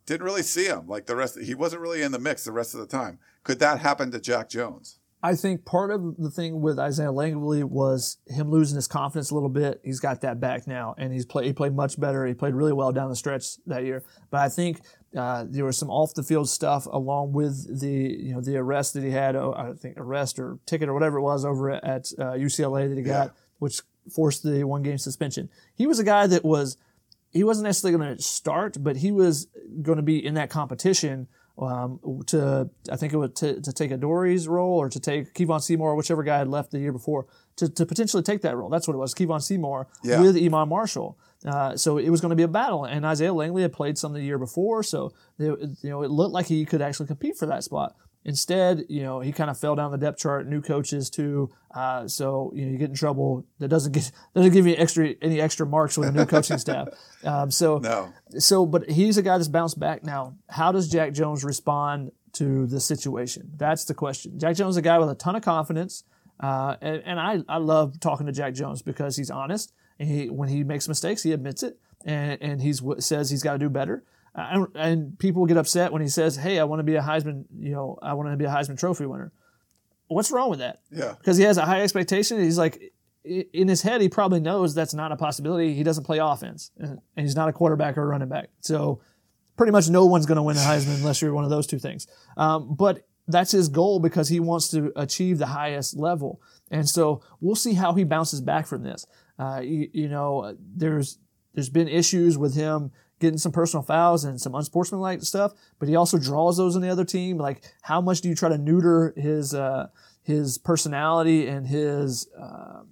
Didn't really see him like the rest. He wasn't really in the mix the rest of the time. Could that happen to Jack Jones? I think part of the thing with Isaiah Langley was him losing his confidence a little bit. He's got that back now, and he's played. He played much better. He played really well down the stretch that year. But I think uh, there was some off the field stuff along with the you know the arrest that he had. oh, I think arrest or ticket or whatever it was over at uh, UCLA that he got, Yeah. which forced the one game suspension. He was a guy that was he wasn't necessarily going to start, but he was going to be in that competition um, to I think it was to, to take Adoree's role or to take Kevon Seymour, whichever guy had left the year before, to, to potentially take that role. That's what it was, Kevon Seymour Yeah. with Iman Marshall. Uh, so it was going to be a battle, and Isaiah Langley had played some the year before, so they, you know it looked like he could actually compete for that spot. Instead, you know, he kind of fell down the depth chart. New coaches too, uh, so you know you get in trouble. That doesn't get doesn't give you extra any extra marks with a new coaching staff. Um, so No. so, but he's a guy that's bounced back now. How does Jack Jones respond to the situation? That's the question. Jack Jones is a guy with a ton of confidence, uh, and, and I, I love talking to Jack Jones because he's honest. And he, when he makes mistakes, he admits it, and, and he's says he's got to do better. Uh, and people get upset when he says, "Hey, I want to be a Heisman, you know, I want to be a Heisman Trophy winner." What's wrong with that? Yeah. because he has a high expectation. He's like, in his head, he probably knows that's not a possibility. He doesn't play offense, and and he's not a quarterback or a running back. So, pretty much no one's going to win a Heisman unless you're one of those two things. Um, but that's his goal because he wants to achieve the highest level, and so we'll see how he bounces back from this. Uh, you, you know, there's there's been issues with him getting some personal fouls and some unsportsmanlike stuff, but he also draws those on the other team. Like, how much do you try to neuter his uh, his personality and his, uh,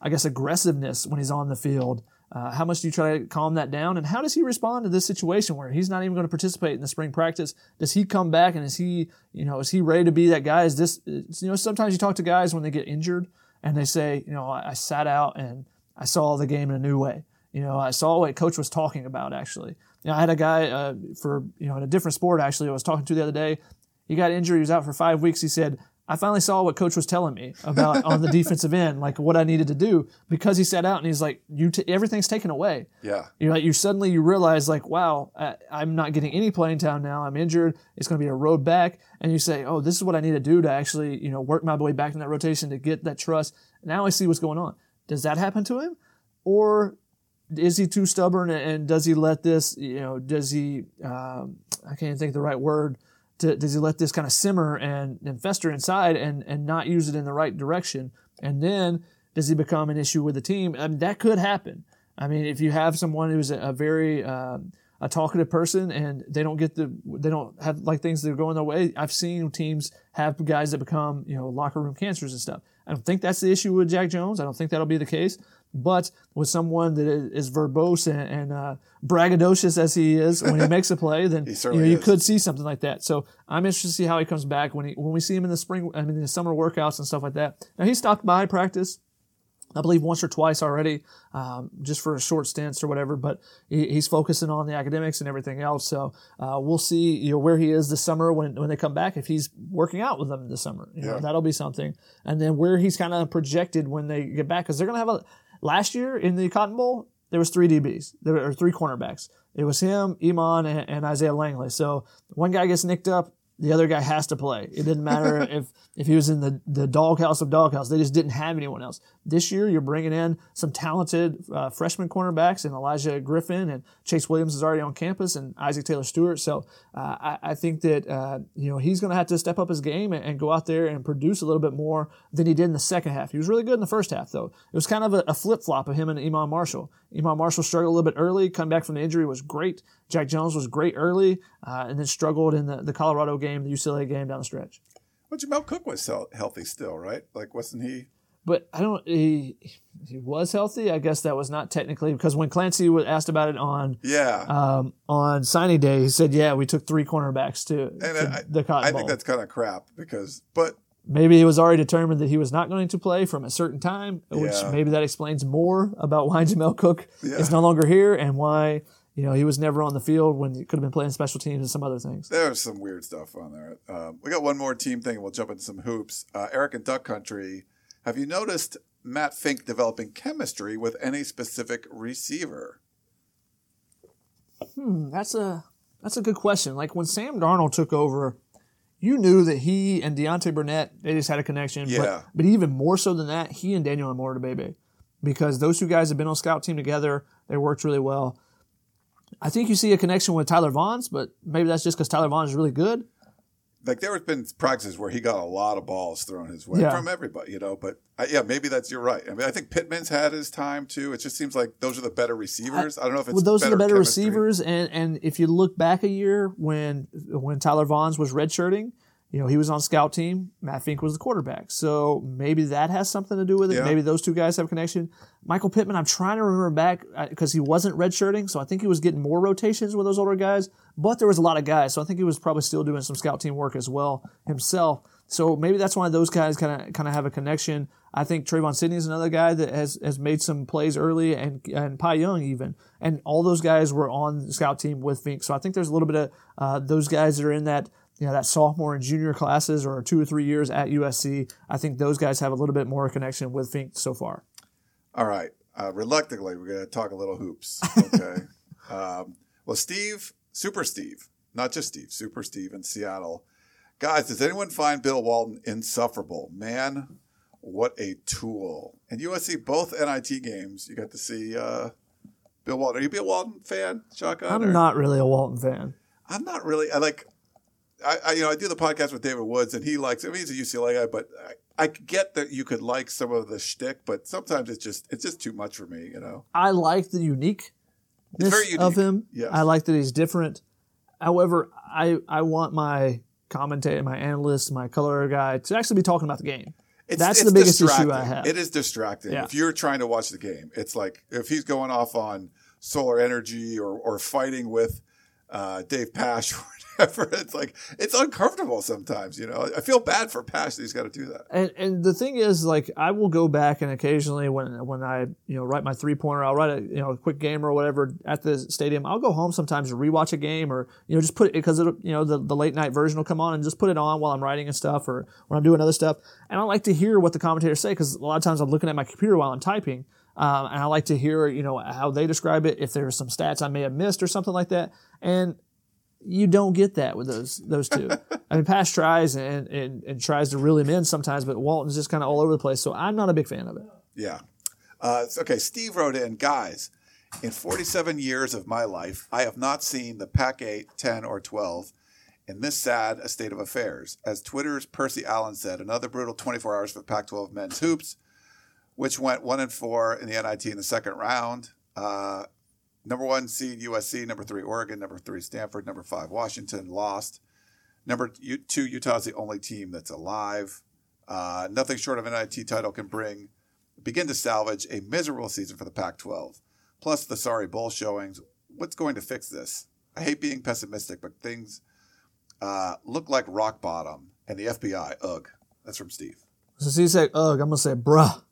I guess, aggressiveness when he's on the field? Uh, how much do you try to calm that down? And how does he respond to this situation where he's not even going to participate in the spring practice? Does he come back and is he, you know, is he ready to be that guy? Is this, you know, sometimes you talk to guys when they get injured and they say, you know, I, I sat out and I saw the game in a new way. You know, I saw what coach was talking about actually. You know, I had a guy uh, for, you know, in a different sport actually I was talking to the other day. He got injured. He was out for five weeks. He said, I finally saw what coach was telling me about on the defensive end, like what I needed to do because he sat out and he's like, you, t- everything's taken away. Yeah. You know, you suddenly you realize like, wow, I, I'm not getting any playing time now. I'm injured. It's going to be a road back, and you say, oh, this is what I need to do to actually, you know, work my way back in that rotation to get that trust. Now I see what's going on. Does that happen to him, or is he too stubborn and, does he let this, you know, does he? Um, I can't think of the right word. To, does he let this kind of simmer and, and fester inside and, and not use it in the right direction? And then does he become an issue with the team? I mean, that could happen. I mean, if you have someone who's a, a very um, a talkative person and they don't get the they don't have like things that are going their way, I've seen teams have guys that become you know locker room cancers and stuff. I don't think that's the issue with Jack Jones. I don't think that'll be the case. But with someone that is verbose and, and uh, braggadocious as he is when he makes a play, then you, know, you could see something like that. So I'm interested to see how he comes back when he when we see him in the spring, I mean, the summer workouts and stuff like that. Now he stopped by practice. I believe once or twice already, um, just for a short stints or whatever. But he, he's focusing on the academics and everything else. So uh, we'll see, you know, where he is this summer when when they come back. If he's working out with them this summer, you know, Yeah. that'll be something. And then where he's kind of projected when they get back, because they're going to have a last year in the Cotton Bowl. there was three DBs. There were three cornerbacks. It was him, Iman, and, and Isaiah Langley. So one guy gets nicked up, the other guy has to play. It didn't matter if, if he was in the, the doghouse of doghouse. They just didn't have anyone else. This year, you're bringing in some talented uh, freshman cornerbacks and Olaijah Griffin and Chase Williams is already on campus and Isaac Taylor Stewart. So uh, I, I, think that uh, you know he's going to have to step up his game and, and, go out there and produce a little bit more than he did in the second half. He was really good in the first half, though. It was kind of a, a flip flop of him and Iman Marshall. Iman Marshall struggled a little bit early, come back from the injury was great. Jack Jones was great early, uh, and then struggled in the, the Colorado game, the UCLA game down the stretch. But Jamel Cook was healthy still, right? Like, wasn't he? But I don't. He, he was healthy. I guess that was not technically because when Clancy was asked about it on yeah um, on signing day, he said, "Yeah, we took three cornerbacks to, to I, the Cotton I Bowl. think that's kind of crap because, but maybe it was already determined that he was not going to play from a certain time, which Yeah. maybe that explains more about why Jamel Cook Yeah. is no longer here and why you know he was never on the field when he could have been playing special teams and some other things. There's some weird stuff on there. Um, we got one more team thing, and we'll jump into some hoops. Uh, Eric and Duck Country. Have you noticed Matt Fink developing chemistry with any specific receiver? Hmm, that's a that's a good question. Like when Sam Darnold took over, you knew that he and Deontay Burnett they just had a connection. Yeah. But, but even more so than that, he and Daniel Bebe, because those two guys have been on scout team together. They worked really well. I think you see a connection with Tyler Vaughns, but maybe that's just because Tyler Vaughn is really good. Like there have been practices where he got a lot of balls thrown his way Yeah. from everybody, you know. But uh, yeah, maybe that's you're right. I mean, I think Pittman's had his time too. It just seems like those are the better receivers. I, don't know if it's well, those are the better chemistry. receivers, and and if you look back a year when when Tyler Vaughns was redshirting, you know he was on scout team. Matt Fink was the quarterback, so maybe that has something to do with it. Yeah. Maybe those two guys have a connection. Michael Pittman, I'm trying to remember back because he wasn't redshirting, so I think he was getting more rotations with those older guys. But there was a lot of guys, so I think he was probably still doing some scout team work as well himself. So maybe that's why those guys kind of kind of have a connection. I think Trevon Sidney is another guy that has, has made some plays early, and and Pi Young even, and all those guys were on the scout team with Fink. So I think there's a little bit of uh, those guys that are in that you know that sophomore and junior classes or two or three years at USC. I think those guys have a little bit more connection with Fink so far. All right. Uh, reluctantly, we're going to talk a little hoops. Okay. um, well, Steve, Super Steve, not just Steve, Super Steve in Seattle. Guys, does anyone find Bill Walton insufferable? Man, what a tool. And USC, both NIT games, you got to see uh, Bill Walton. Are you a Bill Walton fan, Shotgun? I'm not really a Walton fan. I'm not really. I like. I, I you know I do the podcast with David Woods and he likes. I mean he's a UCLA guy, but I, I get that you could like some of the shtick, but sometimes it's just it's just too much for me. You know. I like the uniqueness very of him. Yes. I like that he's different. However, I I want my commentator, my analyst, my color guy to actually be talking about the game. It's, That's it's the biggest issue. I have. It is distracting. Yeah. If you're trying to watch the game, it's like if he's going off on solar energy or, or fighting with uh, Dave Pasch or whatever, it's like it's uncomfortable sometimes. You know, I feel bad for Pasch he's got to do that. And and the thing is, like, I will go back and occasionally when when I you know write my three pointer, I'll write a you know a quick game or whatever at the stadium. I'll go home sometimes to rewatch a game or you know just put it because you know the, the late night version will come on and just put it on while I'm writing and stuff or when I'm doing other stuff. And I like to hear what the commentators say because a lot of times I'm looking at my computer while I'm typing. Um, and I like to hear, you know, how they describe it. If there's some stats I may have missed or something like that, and you don't get that with those those two. I mean, Pasch tries and, and, and tries to reel him in sometimes, but Walton's just kind of all over the place. So I'm not a big fan of it. Yeah. Uh, okay, Steve wrote in, guys, in 47 years of my life, I have not seen the Pac 8, 10, or 12 in this sad a state of affairs. As Twitter's Percy Allen said, another brutal 24 hours for Pac 12 men's hoops, which went 1 and 4 in the NIT in the second round. Uh, number one seed USC, number three Oregon, number three Stanford, number five Washington lost. Number two Utah's the only team that's alive. Uh, nothing short of an NIT title can bring begin to salvage a miserable season for the Pac 12. Plus the sorry bowl showings. What's going to fix this? I hate being pessimistic, but things uh, look like rock bottom. And the FBI, ugh. That's from Steve. So he said, ugh, I'm to say, bruh.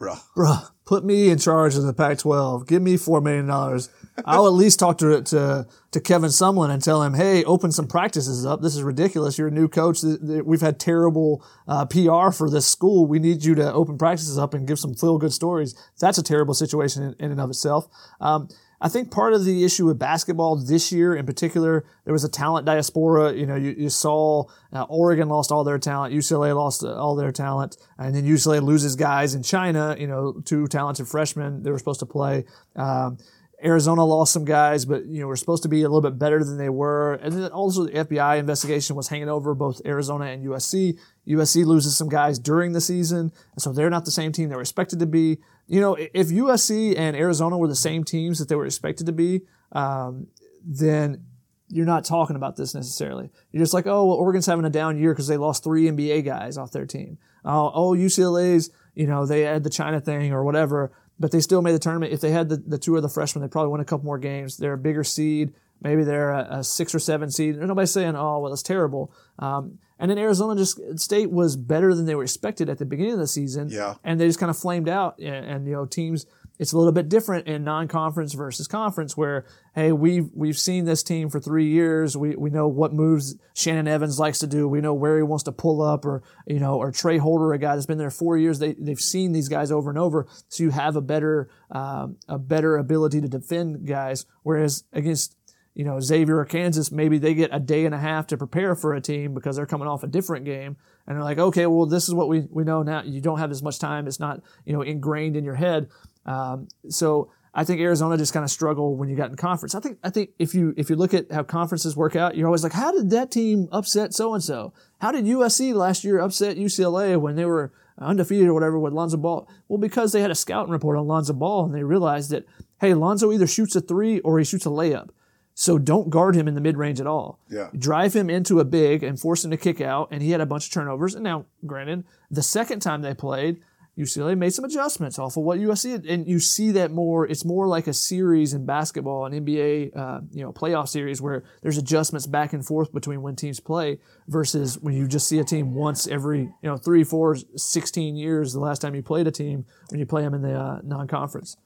Bruh. bruh, put me in charge of the Pac-12. Give me four million dollars. I'll at least talk to to to Kevin Sumlin and tell him, hey, open some practices up. This is ridiculous. You're a new coach. We've had terrible uh, PR for this school. We need you to open practices up and give some feel good stories. That's a terrible situation in, in and of itself. Um, I think part of the issue with basketball this year in particular, there was a talent diaspora. You know, you, you saw uh, Oregon lost all their talent, UCLA lost uh, all their talent, and then UCLA loses guys in China, you know, two talented freshmen they were supposed to play. Um, Arizona lost some guys, but you know were supposed to be a little bit better than they were. And then also the FBI investigation was hanging over both Arizona and USC. USC loses some guys during the season, and so they're not the same team they were expected to be. You know, if USC and Arizona were the same teams that they were expected to be, um, then you're not talking about this necessarily. You're just like, oh, well, Oregon's having a down year because they lost three NBA guys off their team. Uh, oh, UCLA's, you know, they had the China thing or whatever but they still made the tournament. If they had the, the two of the freshmen, they probably win a couple more games. They're a bigger seed. Maybe they're a, a six or seven seed. There's nobody saying, oh, well, that's terrible. Um, and then Arizona just State was better than they were expected at the beginning of the season. Yeah. And they just kind of flamed out. And, and you know, teams it's a little bit different in non-conference versus conference where, hey, we've, we've seen this team for three years. We, we know what moves Shannon Evans likes to do. We know where he wants to pull up or, you know, or Tra Holder, a guy that's been there four years. They, they've seen these guys over and over. So you have a better, um, a better ability to defend guys. Whereas against, you know, Xavier or Kansas, maybe they get a day and a half to prepare for a team because they're coming off a different game. And they're like, okay, well, this is what we, we know now. You don't have as much time. It's not, you know, ingrained in your head. Um, so I think Arizona just kind of struggled when you got in conference. I think I think if you if you look at how conferences work out, you're always like, how did that team upset so and so? How did USC last year upset UCLA when they were undefeated or whatever with Lonzo Ball? Well, because they had a scouting report on Lonzo Ball and they realized that hey, Lonzo either shoots a three or he shoots a layup. So don't guard him in the mid range at all. Yeah. Drive him into a big and force him to kick out. And he had a bunch of turnovers. And now, granted, the second time they played, UCLA made some adjustments off of what USC and you see that more. It's more like a series in basketball, an NBA, uh, you know, playoff series where there's adjustments back and forth between when teams play versus when you just see a team once every, you know, three, four, 16 years. The last time you played a team when you play them in the uh, non-conference.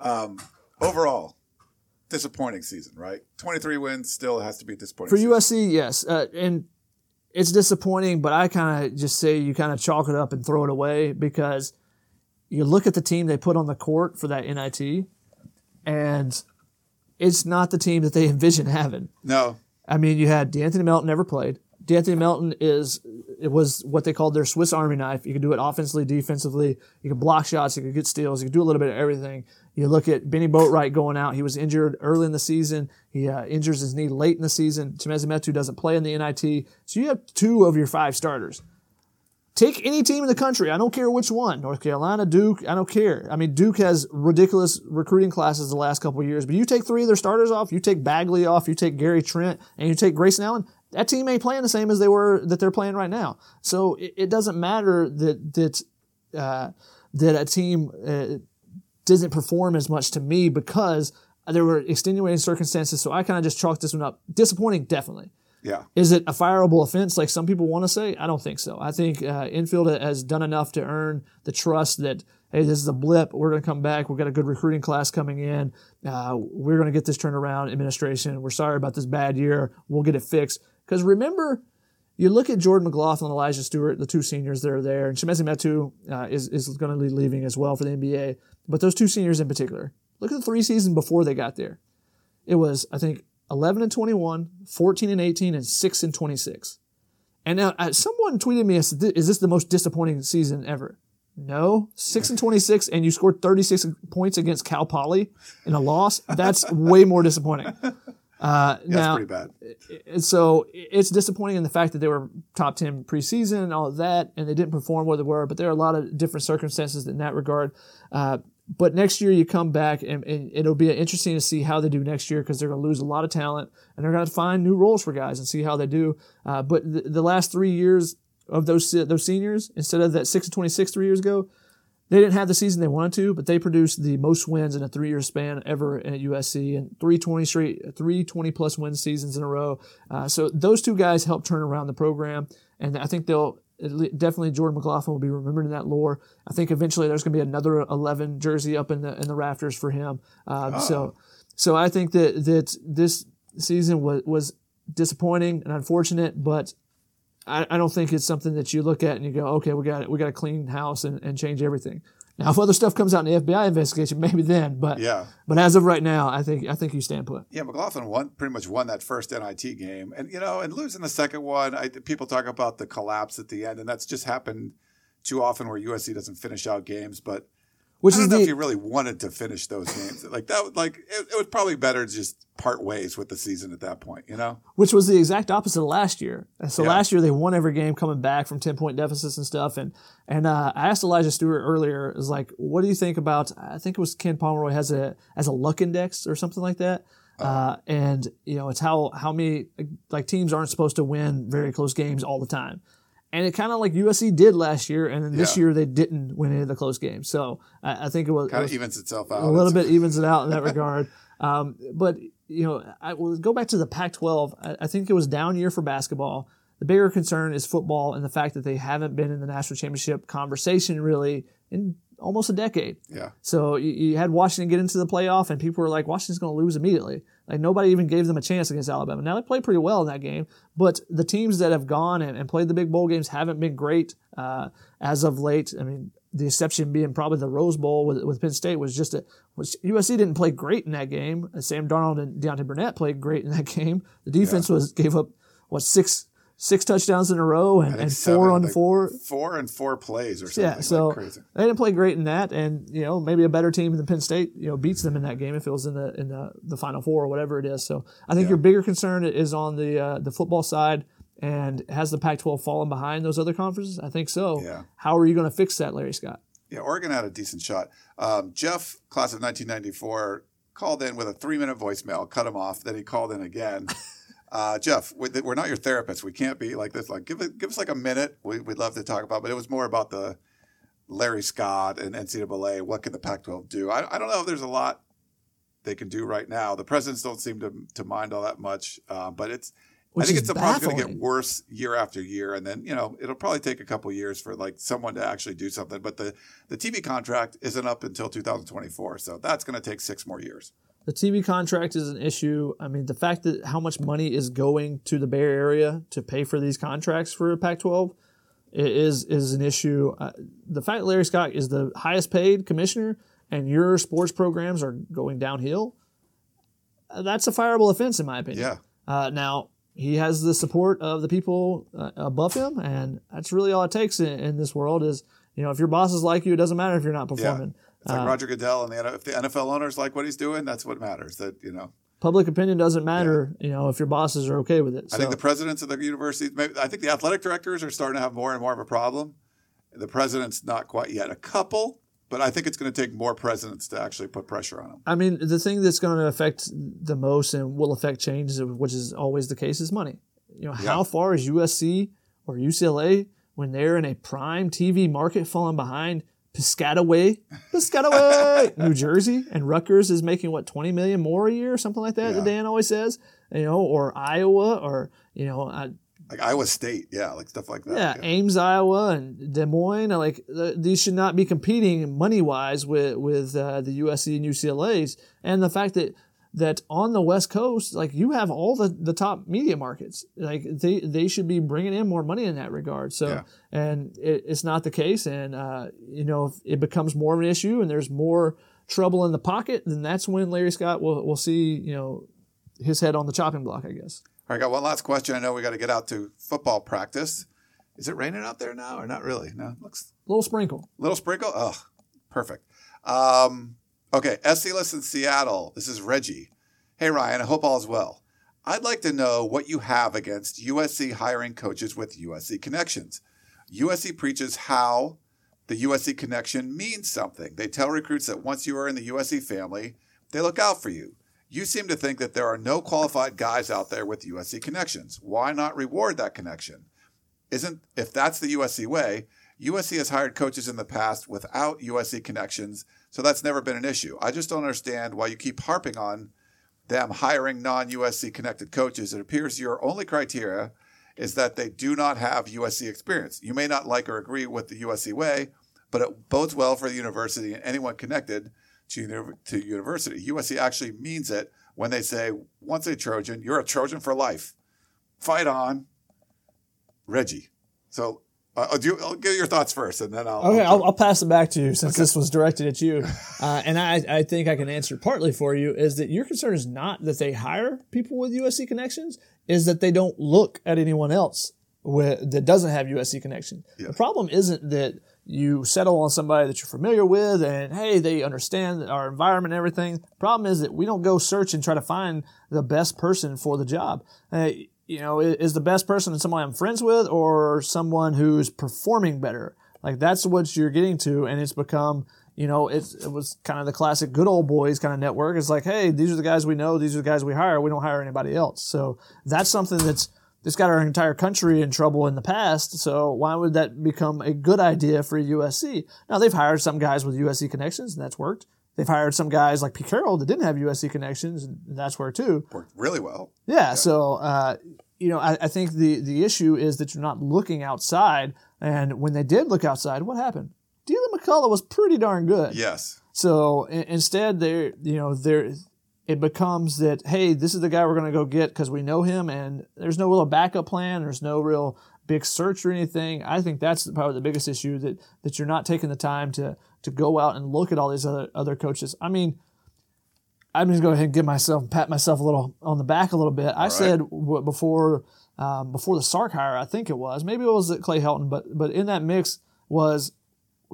Um, overall, disappointing season, right? 23 wins still has to be disappointing for season. USC. Yes, uh, and it's disappointing, but I kind of just say you kind of chalk it up and throw it away because you look at the team they put on the court for that NIT, and it's not the team that they envision having. No. I mean, you had D'Anthony Melton never played. D'Anthony Melton is it was what they called their Swiss Army knife. You could do it offensively, defensively. You could block shots. You could get steals. You could do a little bit of everything. You look at Bennie Boatwright going out. He was injured early in the season. He uh, injures his knee late in the season. Chimezie Metu doesn't play in the NIT. So you have two of your five starters. Take any team in the country. I don't care which one. North Carolina, Duke. I don't care. I mean, Duke has ridiculous recruiting classes the last couple of years. But you take three of their starters off. You take Bagley off. You take Gary Trent, and you take Grayson Allen. That team ain't playing the same as they were that they're playing right now. So it, it doesn't matter that that uh, that a team. Uh, doesn't perform as much to me because there were extenuating circumstances. So I kind of just chalked this one up. Disappointing, definitely. Yeah. Is it a fireable offense like some people want to say? I don't think so. I think uh, Enfield has done enough to earn the trust that hey, this is a blip. We're going to come back. We've got a good recruiting class coming in. Uh, we're going to get this turned around. Administration, we're sorry about this bad year. We'll get it fixed. Because remember, you look at Jordan McLaughlin, Elijah Stewart, the two seniors that are there, and Chimezie Metu uh, is, is going to be leaving as well for the NBA. But those two seniors in particular, look at the three seasons before they got there. It was, I think, 11 and 21, 14 and 18, and 6 and 26. And now uh, someone tweeted me, is this the most disappointing season ever? No, 6 and 26, and you scored 36 points against Cal Poly in a loss. That's way more disappointing. Uh, yeah, now, pretty bad. So it's disappointing in the fact that they were top 10 preseason and all of that, and they didn't perform where they were, but there are a lot of different circumstances in that regard. Uh, but next year you come back and, and, it'll be interesting to see how they do next year because they're going to lose a lot of talent and they're going to find new roles for guys and see how they do. Uh, but the, the, last three years of those those seniors, instead of that six to twenty six three years ago, they didn't have the season they wanted to, but they produced the most wins in a three year span ever at USC and 320 straight, 320 plus win seasons in a row. Uh, so those two guys helped turn around the program. And I think they'll, definitely Jordan McLaughlin will be remembered in that lore. I think eventually there's going to be another 11 jersey up in the in the rafters for him. Um, oh. So, so I think that that this season was was disappointing and unfortunate, but I, I don't think it's something that you look at and you go, okay, we got we got to clean house and, and change everything. Now, if other stuff comes out in the FBI investigation, maybe then. But yeah. But as of right now, I think I think you stand put. Yeah, McLaughlin won pretty much won that first NIT game, and you know, and losing the second one. I, people talk about the collapse at the end, and that's just happened too often where USC doesn't finish out games. But which I don't is know the, if you really wanted to finish those games. like that, like it, it, was probably better to just part ways with the season at that point, you know. Which was the exact opposite of last year. So yeah. last year they won every game coming back from ten point deficits and stuff. And and uh, I asked Elijah Stewart earlier, is like, what do you think about? I think it was Ken Pomeroy has a as a luck index or something like that. Uh, uh, and you know, it's how how many like teams aren't supposed to win very close games all the time and it kind of like USC did last year, and then this yeah. year they didn't win any of the close games. So I, I think it was kind of evens itself out. A little bit evens it out in that regard. Um, but you know, I will go back to the Pac-12. I, I, think it was down year for basketball. The bigger concern is football and the fact that they haven't been in the national championship conversation really in almost a decade. Yeah. So you, you had Washington get into the playoff, and people were like, Washington's going to lose immediately. Like nobody even gave them a chance against Alabama. Now they played pretty well in that game, but the teams that have gone and, and played the big bowl games haven't been great uh, as of late. I mean, the exception being probably the Rose Bowl with, with Penn State was just a USC didn't play great in that game. Sam Darnold and Deontay Burnett played great in that game. The defense yeah. was gave up what six six touchdowns in a row and, and seven, four on like four. Four and four plays or something. Yeah, so like they didn't play great in that, and you know maybe a better team than Penn State, you know, beats them in that game if it was in the in the, the Final Four or whatever it is. So I think yeah. your bigger concern is on the uh, the football side. And has the Pac-12 fallen behind those other conferences? I think so. Yeah. How are you going to fix that, Larry Scott? Yeah, Oregon had a decent shot. Um, Jeff, class of 1994, called in with a three-minute voicemail, cut him off. Then he called in again. Uh, Jeff, we're not your therapist. We can't be like this. Like, give it, give us like a minute. We, would love to talk about, but it was more about the Larry Scott and NCAA. What can the Pac-12 do? I, I don't know if there's a lot they can do right now. The presidents don't seem to to mind all that much, uh, but it's. Which I think it's probably going to get worse year after year, and then you know it'll probably take a couple years for like someone to actually do something. But the the TV contract isn't up until 2024, so that's going to take six more years. The TV contract is an issue. I mean, the fact that how much money is going to the Bay Area to pay for these contracts for Pac-12 is is an issue. Uh, the fact that Larry Scott is the highest paid commissioner and your sports programs are going downhill, uh, that's a fireable offense in my opinion. Yeah. Uh, now he has the support of the people uh, above him, and that's really all it takes in, in, this world. Is you know if your bosses like you, it doesn't matter if you're not performing. Yeah. It's like uh, Roger Goodell, and the, if the NFL owners like what he's doing, that's what matters. That you know, public opinion doesn't matter. Yeah. You know, if your bosses are okay with it. So. I think the presidents of the universities, maybe, I think the athletic directors are starting to have more and more of a problem. The president's not quite yet. A couple, but I think it's going to take more presidents to actually put pressure on them. I mean, the thing that's going to affect the most and will affect change, which is always the case, is money. You know, how far is USC or UCLA when they're in a prime TV market falling behind Piscataway, Piscataway, New Jersey, and Rutgers is making what twenty million more a year or something like that. Yeah. Dan always says, you know, or Iowa, or you know, uh, like Iowa State, yeah, like stuff like that. Yeah, yeah. Ames, Iowa, and Des Moines, like these should not be competing money wise with with uh, the USC and UCLA's, and the fact that that on the West Coast, like you have all the, the top media markets, like they, they should be bringing in more money in that regard. So, yeah. and it, it's not the case. And, uh, you know, if it becomes more of an issue and there's more trouble in the pocket, then that's when Larry Scott will, will see, you know, his head on the chopping block, I guess. All right, I got one last question. I know we got to get out to football practice. Is it raining out there now or not really? No, looks little sprinkle. Little sprinkle. Oh, perfect. Um, Okay, SC in Seattle. This is Reggie. Hey, Ryan, I hope all is well. I'd like to know what you have against USC hiring coaches with USC connections. USC preaches how the USC connection means something. They tell recruits that once you are in the USC family, they look out for you. You seem to think that there are no qualified guys out there with USC connections. Why not reward that connection? Isn't if that's the USC way, USC has hired coaches in the past without USC connections so that's never been an issue. I just don't understand why you keep harping on them hiring non USC connected coaches. It appears your only criteria is that they do not have USC experience. You may not like or agree with the USC way, but it bodes well for the university and anyone connected to, to university. USC actually means it when they say, once a Trojan, you're a Trojan for life. Fight on, Reggie. So uh, I'll, I'll get your thoughts first, and then I'll. Okay, I'll, I'll pass it back to you since okay. this was directed at you, uh, and I, I think I can answer partly for you. Is that your concern is not that they hire people with USC connections, is that they don't look at anyone else with, that doesn't have USC connection. Yeah. The problem isn't that you settle on somebody that you're familiar with and hey, they understand our environment and everything. The problem is that we don't go search and try to find the best person for the job. Uh, you know, is the best person someone I'm friends with or someone who's performing better? Like that's what you're getting to, and it's become, you know, it was kind of the classic good old boys kind of network. It's like, hey, these are the guys we know, these are the guys we hire. We don't hire anybody else. So that's something that's it's got our entire country in trouble in the past. So why would that become a good idea for USC? Now they've hired some guys with USC connections, and that's worked. They've hired some guys like Pete Carroll that didn't have USC connections, and that's where too worked really well. Yeah. yeah. So uh, you know, I, I, think the the issue is that you're not looking outside. And when they did look outside, what happened? Deland McCullough was pretty darn good. Yes. So instead, they're you know they're it becomes that hey, this is the guy we're going to go get because we know him, and there's no real backup plan. There's no real big search or anything. I think that's probably the biggest issue that that you're not taking the time to to go out and look at all these other other coaches. I mean, I'm just going to go ahead and give myself pat myself a little on the back a little bit. I right. said before um, before the Sark hire, I think it was maybe it was Clay Helton, but but in that mix was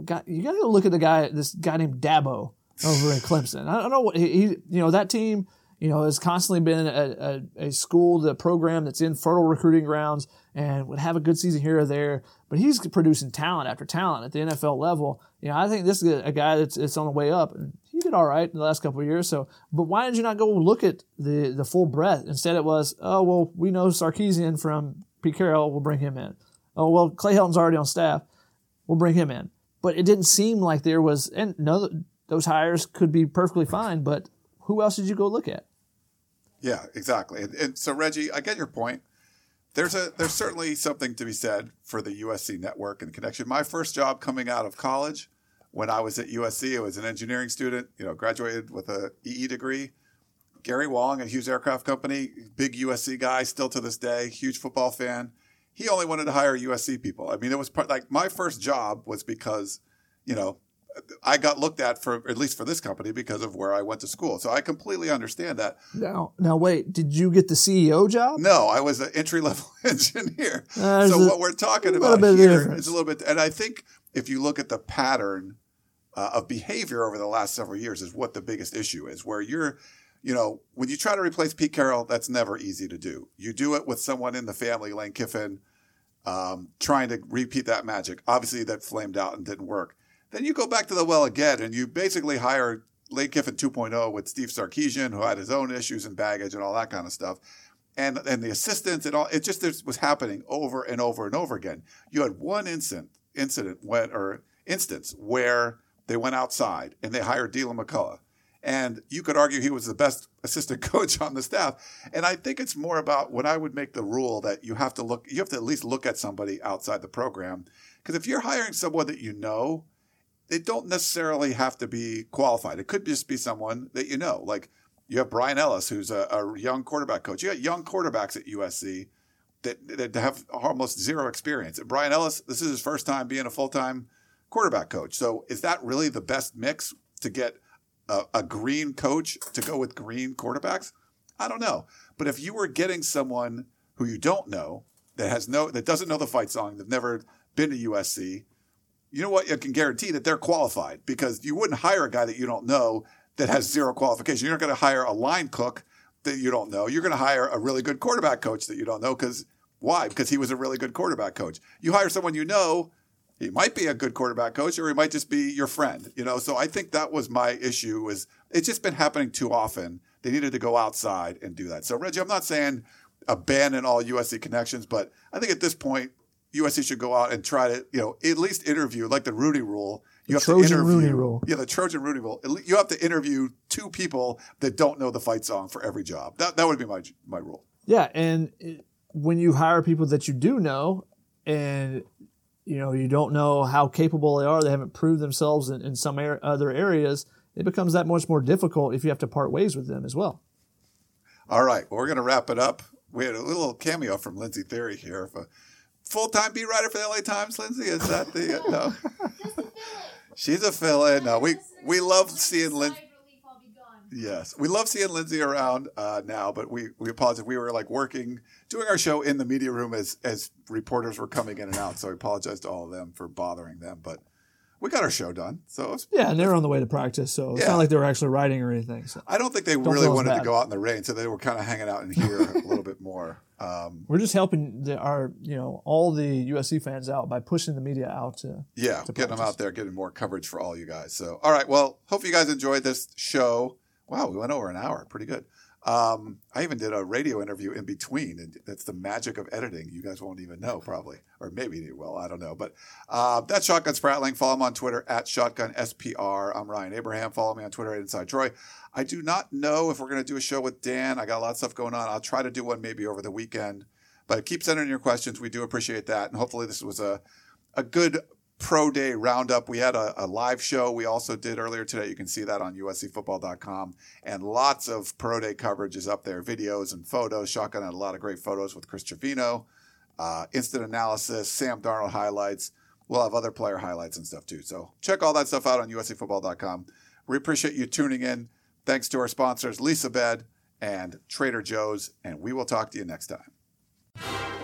got you got to look at the guy this guy named Dabo over in Clemson. I don't know what he, he, you know that team you know has constantly been a, a, a, school, the program that's in fertile recruiting grounds and would have a good season here or there. But he's producing talent after talent at the NFL level. You know, I think this is a guy that's, that's on the way up. And he did all right in the last couple of years. So, but why did you not go look at the the full breadth? Instead, it was, oh well, we know Sarkisian from Pete Carroll. We'll bring him in. Oh well, Clay Helton's already on staff. We'll bring him in. But it didn't seem like there was, and no, those hires could be perfectly fine, but who else did you go look at? Yeah, exactly. And, and, so, Reggie, I get your point. There's a there's certainly something to be said for the USC network and connection. My first job coming out of college, when I was at USC, I was an engineering student. You know, graduated with a EE degree. Gary Wong at Hughes Aircraft Company, big USC guy, still to this day, huge football fan. He only wanted to hire USC people. I mean, it was part, like my first job was because, you know, I got looked at for at least for this company because of where I went to school. So I completely understand that. Now, now wait, did you get the CEO job? No, I was an entry level engineer. Uh, so what we're talking about here is a little bit, and I think if you look at the pattern uh, of behavior over the last several years, is what the biggest issue is. Where you're, you know, when you try to replace Pete Carroll, that's never easy to do. You do it with someone in the family, Lane Kiffin, um, trying to repeat that magic. Obviously, that flamed out and didn't work. Then you go back to the well again, and you basically hire Lane Kiffin 2.0 with Steve Sarkisian, who had his own issues and baggage and all that kind of stuff. And, and the assistants and all, it just was happening over and over and over again. You had one incident, incident when, or instance where they went outside and they hired Deland McCullough. And you could argue he was the best assistant coach on the staff. And I think it's more about when I would make the rule that you have to look, you have to at least look at somebody outside the program. Because if you're hiring someone that you know, they don't necessarily have to be qualified. It could just be someone that you know. Like you have Bryan Ellis, who's a, a young quarterback coach. You got young quarterbacks at USC that, that have almost zero experience. And Bryan Ellis, this is his first time being a full time quarterback coach. So is that really the best mix to get a, a green coach to go with green quarterbacks? I don't know. But if you were getting someone who you don't know that has no that doesn't know the fight song, they've never been to USC, you know what? You can guarantee that they're qualified because you wouldn't hire a guy that you don't know that has zero qualification. You're not going to hire a line cook that you don't know. You're going to hire a really good quarterback coach that you don't know because why? Because he was a really good quarterback coach. You hire someone you know, he might be a good quarterback coach or he might just be your friend, you know? So I think that was my issue is it's just been happening too often. They needed to go outside and do that. So Reggie, I'm not saying abandon all USC connections, but I think at this point, USC should go out and try to, you know, at least interview like the Rooney Rule. You the have Trojan to interview, Rooney Rule. Yeah, the Trojan Rooney Rule. You have to interview two people that don't know the fight song for every job. That that would be my my rule. Yeah, and when you hire people that you do know and you know you don't know how capable they are they haven't proved themselves in, in some ar- other areas it becomes that much more difficult if you have to part ways with them as well All right, well, we're going to wrap it up. We had a little cameo from Lindsey Thiry here. If a full-time beat writer for the LA Times, Lindsey, is that the no? She's a fill-in. No, we we love seeing Lindsey. Yes, we love seeing Lindsey around uh, now, but we we apologize. We were like working, doing our show in the media room as as reporters were coming in and out. So we apologize to all of them for bothering them, but we got our show done. So it's yeah and they were on the way to practice so it's Yeah. not like they were actually riding or anything so I don't think they Don't really wanted to go out in the rain, so they were kind of hanging out in here a little bit more. Um, we're just helping the, our you know all the usc fans out by pushing the media out to yeah, to getting them out there, getting more coverage for all you guys. So, all right, well, hope you guys enjoyed this show. Wow, we went over an hour, pretty good. Um, I even did a radio interview in between, and that's the magic of editing. You guys won't even know, probably, or maybe you will. I don't know, but uh, that's Shotgun Spratling. Follow him on Twitter at Shotgun SPR. I'm Ryan Abraham. Follow me on Twitter at Inside Troy. I do not know if we're going to do a show with Dan. I got a lot of stuff going on. I'll try to do one maybe over the weekend. But keep sending your questions. We do appreciate that, and hopefully this was a a good pro day roundup. We had a, a live show we also did earlier today. You can see that on uscfootball.com. And lots of pro day coverage is up there videos and photos. Shotgun had a lot of great photos with Chris Trevino, uh, instant analysis, Sam Darnold highlights. We'll have other player highlights and stuff too. So check all that stuff out on uscfootball.com. We appreciate you tuning in. Thanks to our sponsors, Leesa Bed and Trader Joe's. And we will talk to you next time.